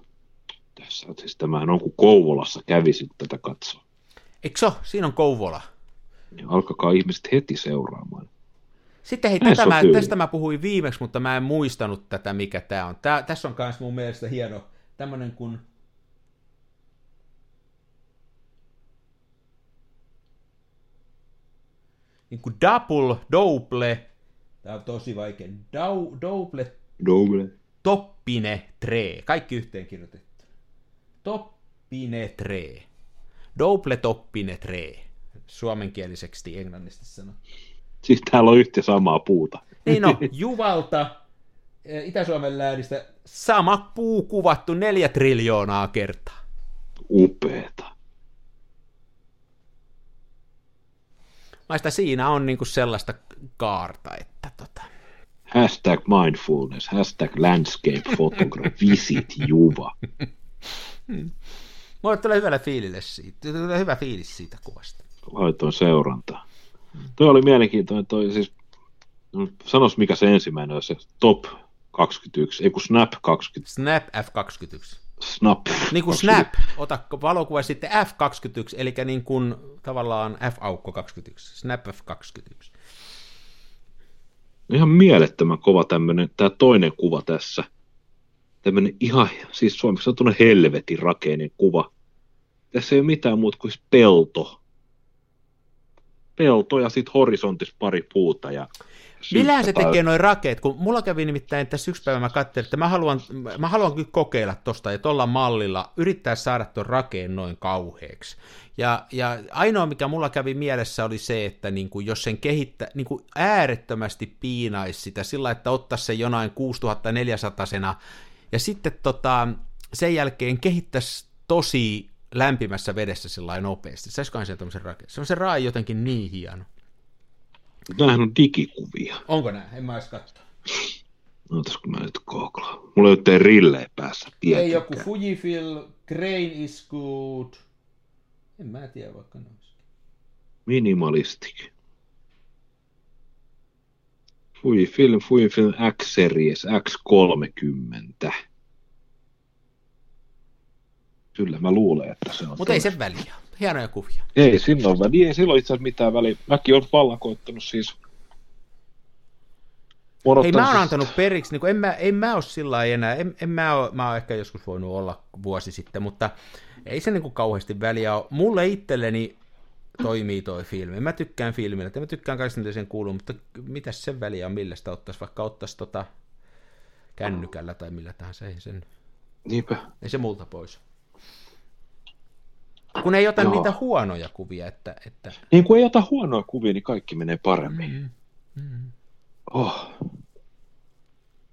tässä on siis tämähän on, kun Kouvolassa kävisit tätä katsoa. Eikö se Siinä on Kouvola. Ja alkakaa ihmiset heti seuraamaan. Sitten hei, tätä mä, tästä mä puhuin viimeksi, mutta mä en muistanut tätä, mikä tämä on. Tää, tässä on myös mun mielestä hieno tämmöinen kuin niin kuin double, double, tämä on tosi vaikea, Dau, double, double, toppine tre, kaikki yhteen kirjoitettu. Toppine tre, double toppine tre, suomenkieliseksi englannista sanoo. Siis täällä on yhtä samaa puuta. Niin no, [LAUGHS] Juvalta, eh, Itä-Suomen lähdistä, sama puu kuvattu neljä triljoonaa kertaa. Upeeta. Maista siinä on niinku sellaista kaarta, että tota... Hashtag mindfulness, hashtag landscape photography, visit Juva. Mulle tulee hyvällä fiilille siitä, tulee hyvä fiilis siitä kuvasta. Laitoin seurantaa. Tuo oli mielenkiintoinen, toi siis, no, sanos mikä se ensimmäinen on, se top 21, ei kun Snap 20. Snap F21. Snap. Niin kuin 20. Snap, ota valokuva sitten F21, eli niin kuin tavallaan F-aukko 21, Snap F21. Ihan mielettömän kova tämmönen, tämä toinen kuva tässä. Tämmönen ihan, siis suomeksi on tuonne helvetin rakeinen kuva. Tässä ei ole mitään muuta kuin pelto. Pelto ja sitten horisontissa pari puuta. Ja Millähän se tekee noin rakeet, kun mulla kävi nimittäin tässä yksi päivä, mä katselin, että mä haluan, mä haluan kyllä kokeilla tosta ja tuolla mallilla yrittää saada tuon rakeen noin kauheaksi. Ja, ja ainoa, mikä mulla kävi mielessä, oli se, että niin kuin jos sen kehittää, niin kuin äärettömästi piinaisi sitä sillä, että ottaisi se jonain 6400 ja sitten tota, sen jälkeen kehittäisi tosi lämpimässä vedessä sillä nopeasti. Saisikohan se tämmöisen rakeen? Se on se raa jotenkin niin hieno. Nämähän on digikuvia. Onko näin? En mä edes katsoa. Ootas kun mä nyt googlaan. Mulla ei ole rille päässä. Ei tietenkään. joku Fujifilm, Grain is good. En mä tiedä vaikka ne olisi. Minimalistic. Fujifilm, Fujifilm X-Series X30. Kyllä mä luulen, että se on. Mutta ei se väliä. Hienoja kuvia. Ei, sillä on väliä. Ei sillä ole itse asiassa mitään väliä. Mäkin olen vallan koittanut siis. Hei, Odottanut mä oon antanut periksi, niin en, mä, en mä ole sillä lailla enää, en, en mä, oo, mä oon ehkä joskus voinut olla vuosi sitten, mutta ei se niin kuin kauheasti väliä ole. Mulle itselleni toimii toi filmi. Mä tykkään filmillä, mä tykkään kaikista mitä sen kuuluu, mutta mitäs sen väliä on, millä sitä ottaisi, vaikka ottaisi tota kännykällä tai millä tahansa, ei, sen, Niinpä. ei se multa pois. Kun ei ota Joo. niitä huonoja kuvia, että, että Niin kun ei ota huonoja kuvia, niin kaikki menee paremmin. mm, Oh.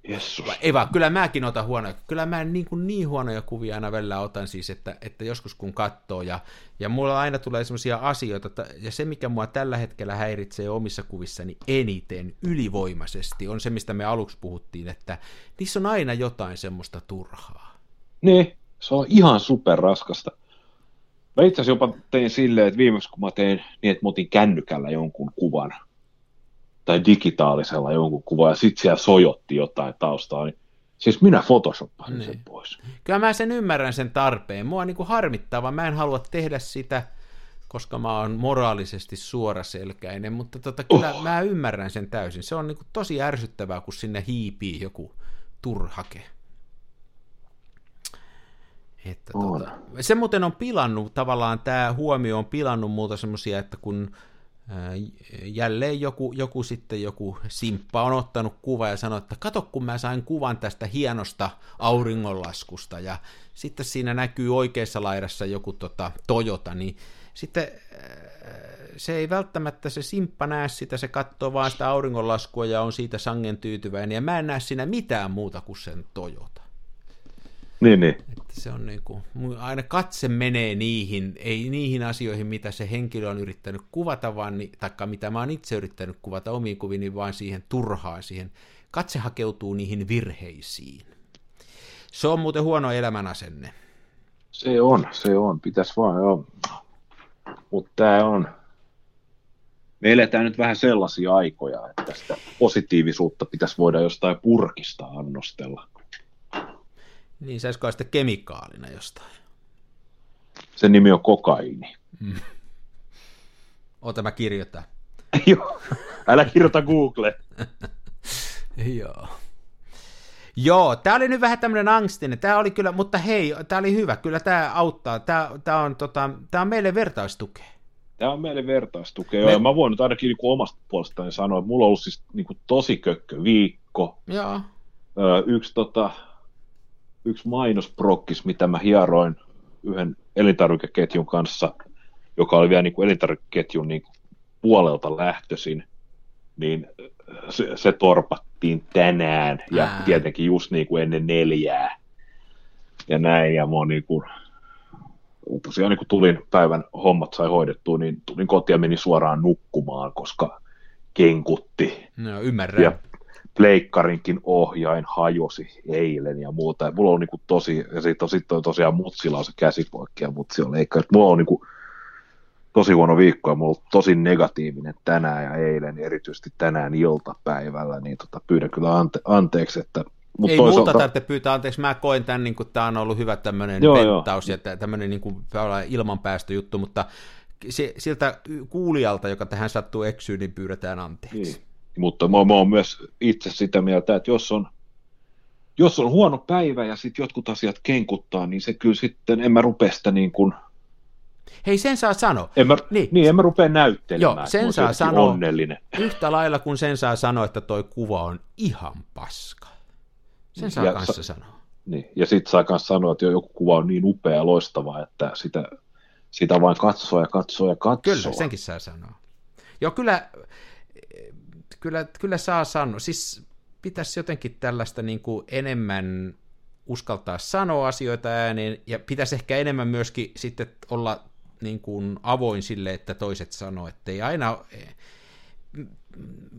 Jessus. Ei vaan, kyllä mäkin otan huonoja. Kyllä mä niin, kuin niin huonoja kuvia aina välillä otan siis, että, että joskus kun katsoo ja, ja mulla aina tulee semmoisia asioita, että, ja se mikä mua tällä hetkellä häiritsee omissa kuvissani eniten ylivoimaisesti on se, mistä me aluksi puhuttiin, että niissä on aina jotain semmoista turhaa. Niin, se on ihan super raskasta. Mä itse asiassa jopa tein silleen, että viimeksi kun mä tein niin, että mä otin kännykällä jonkun kuvan, tai digitaalisella jonkun kuvan, ja sit siellä sojotti jotain taustaa, niin siis minä photoshoppasin Niin. sen pois. Kyllä mä sen ymmärrän sen tarpeen. Mua niin kuin harmittaa, vaan mä en halua tehdä sitä, koska mä oon moraalisesti suoraselkäinen, mutta tota, kyllä Oh. mä ymmärrän sen täysin. Se on niin kuin tosi ärsyttävää, kun sinne hiipii joku turhake. Että On. tota, se muuten on pilannut, tavallaan tämä huomio on pilannut muuta semmoisia, että kun jälleen joku, joku sitten joku simppa on ottanut kuva ja sanoi, että kato kun mä sain kuvan tästä hienosta auringonlaskusta ja sitten siinä näkyy oikeassa laidassa joku tota, Toyota, niin sitten se ei välttämättä se simppa näe sitä, se katsoo vaan sitä auringonlaskua ja on siitä sangen tyytyväinen ja mä en näe siinä mitään muuta kuin sen Toyota. Niin, niin. Että se on niin kuin, aina katse menee niihin, ei niihin asioihin, mitä se henkilö on yrittänyt kuvata, vaan, taikka mitä mä oon itse yrittänyt kuvata omiin kuviin, vaan siihen turhaan, siihen katse hakeutuu niihin virheisiin. Se on muuten huono elämänasenne. Se on, se on. Pitäisi vaan, joo. Mutta tämä on, me eletään nyt vähän sellaisia aikoja, että sitä positiivisuutta pitäisi voida jostain purkista annostella. Niin saisiko sitten kemikaalina jostain. Sen nimi on kokaiini. Ota mä kirjoitan. [LAUGHS] Joo, älä kirjoita Google. [LAUGHS] Joo. Joo, tämä oli nyt vähän tämmöinen angstinen. Tämä oli kyllä, mutta hei, tämä oli hyvä. Kyllä tämä auttaa. Tämä, tämä, on, tota, tämä on meille vertaistukea. Tämä on meille vertaistukea. Me- Me... Ja mä voin nyt ainakin niin kuin omasta puolestani sanoa, että mulla on ollut siis niin kuin tosi kökkö viikko. Joo. Öö, yksi, tota, yksi mainosprokkis, mitä mä hieroin yhden elintarvikeketjun kanssa, joka oli vielä niin kuin elintarvikeketjun niin kuin puolelta lähtöisin, niin se, se torpattiin tänään ja Ää. tietenkin just niin kuin ennen neljää ja näin, ja mä oon niin kuin, tosiaan niin kun tulin päivän hommat sai hoidettua, niin tulin kotiin ja menin suoraan nukkumaan, koska kenkutti. No, ymmärrän. Ja pleikkarinkin ohjain hajosi eilen ja muuta. Ja mulla on niin kuin tosi, ja sitten on, sit on tosiaan mutsilla on se käsipoikki ja mutsi on leikkari. Mulla on niin kuin tosi huono viikko ja mulla on tosi negatiivinen tänään ja eilen, erityisesti tänään iltapäivällä, niin tota, pyydän kyllä ante- anteeksi, että Mut Ei toisaalta... muuta tarvitse pyytää anteeksi, mä koen tämän, niin kuin, tämä on ollut hyvä tämmöinen venttaus ja tämmöinen niin kuin, ilmanpäästöjuttu, mutta se, siltä kuulijalta, joka tähän sattuu eksyyn, niin pyydetään anteeksi. Niin. Mutta mä, mä oon myös itse sitä mieltä, että jos on, jos on huono päivä ja sitten jotkut asiat kenkuttaa, niin se kyllä sitten, en mä rupea sitä niin kuin... Hei, sen saa sanoa. En mä, niin. niin, en mä rupea näyttelemään. Joo, sen saa sanoa onnellinen. yhtä lailla kuin sen saa sanoa, että toi kuva on ihan paska. Sen saa ja kanssa sa- sanoa. Niin, ja sitten saa kanssa sanoa, että joku kuva on niin upea ja loistava, että sitä, sitä vain katsoo ja katsoo ja katsoo. Kyllä, senkin saa sanoa. Joo, kyllä, kyllä, kyllä saa sanoa. Siis pitäisi jotenkin tällaista niin kuin enemmän uskaltaa sanoa asioita ääneen, ja pitäisi ehkä enemmän myöskin sitten olla niin kuin avoin sille, että toiset sanoo, että ei aina...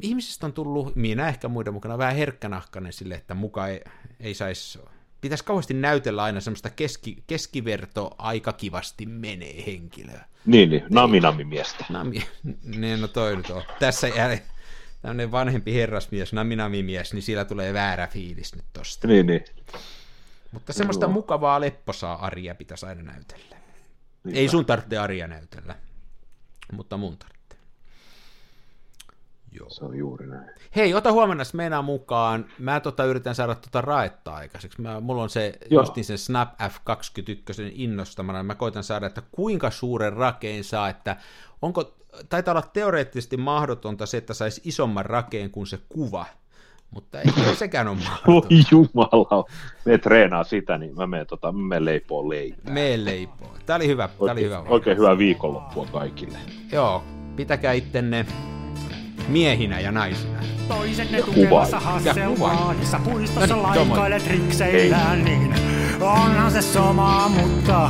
Ihmisistä on tullut, minä ehkä muiden mukana, vähän herkkänahkainen sille, että muka ei, ei saisi pitäisi kauheasti näytellä aina semmoista keski, keskiverto aika kivasti menee henkilöä. Niin, niin, nami miestä. Nami, [LAUGHS] niin no toi nyt on. Tässä jää tämmöinen vanhempi herrasmies, nami mies, niin sillä tulee väärä fiilis nyt tosta. Niin, niin. Mutta semmoista no. mukavaa lepposaa Aria pitäisi aina näytellä. Niin Ei sun tarvitse Aria näytellä, mutta mun tarvitsee. Joo. Se on juuri näin. Hei, ota huomenna meinaa mukaan. Mä tota yritän saada tota raetta aikaiseksi. Mä, mulla on se Joo. justin sen Snap F21 innostamana. Mä koitan saada, että kuinka suuren rakeen saa, että onko, taitaa olla teoreettisesti mahdotonta se, että saisi isomman rakeen kuin se kuva, mutta ei sekään ole mahdotonta. Voi jumala, me treenaa sitä, niin mä menen, tota, menen leipoon leipää. Meen leipoon. Tää oli hyvä. Oikein, oli hyvä oikein hyvää viikonloppua kaikille. Joo, pitäkää ittenne miehinä ja naisina. Toisen ne tukevassa Hasselbaadissa puistossa no niin, laikailet rikseillään, niin onhan se sama, mutta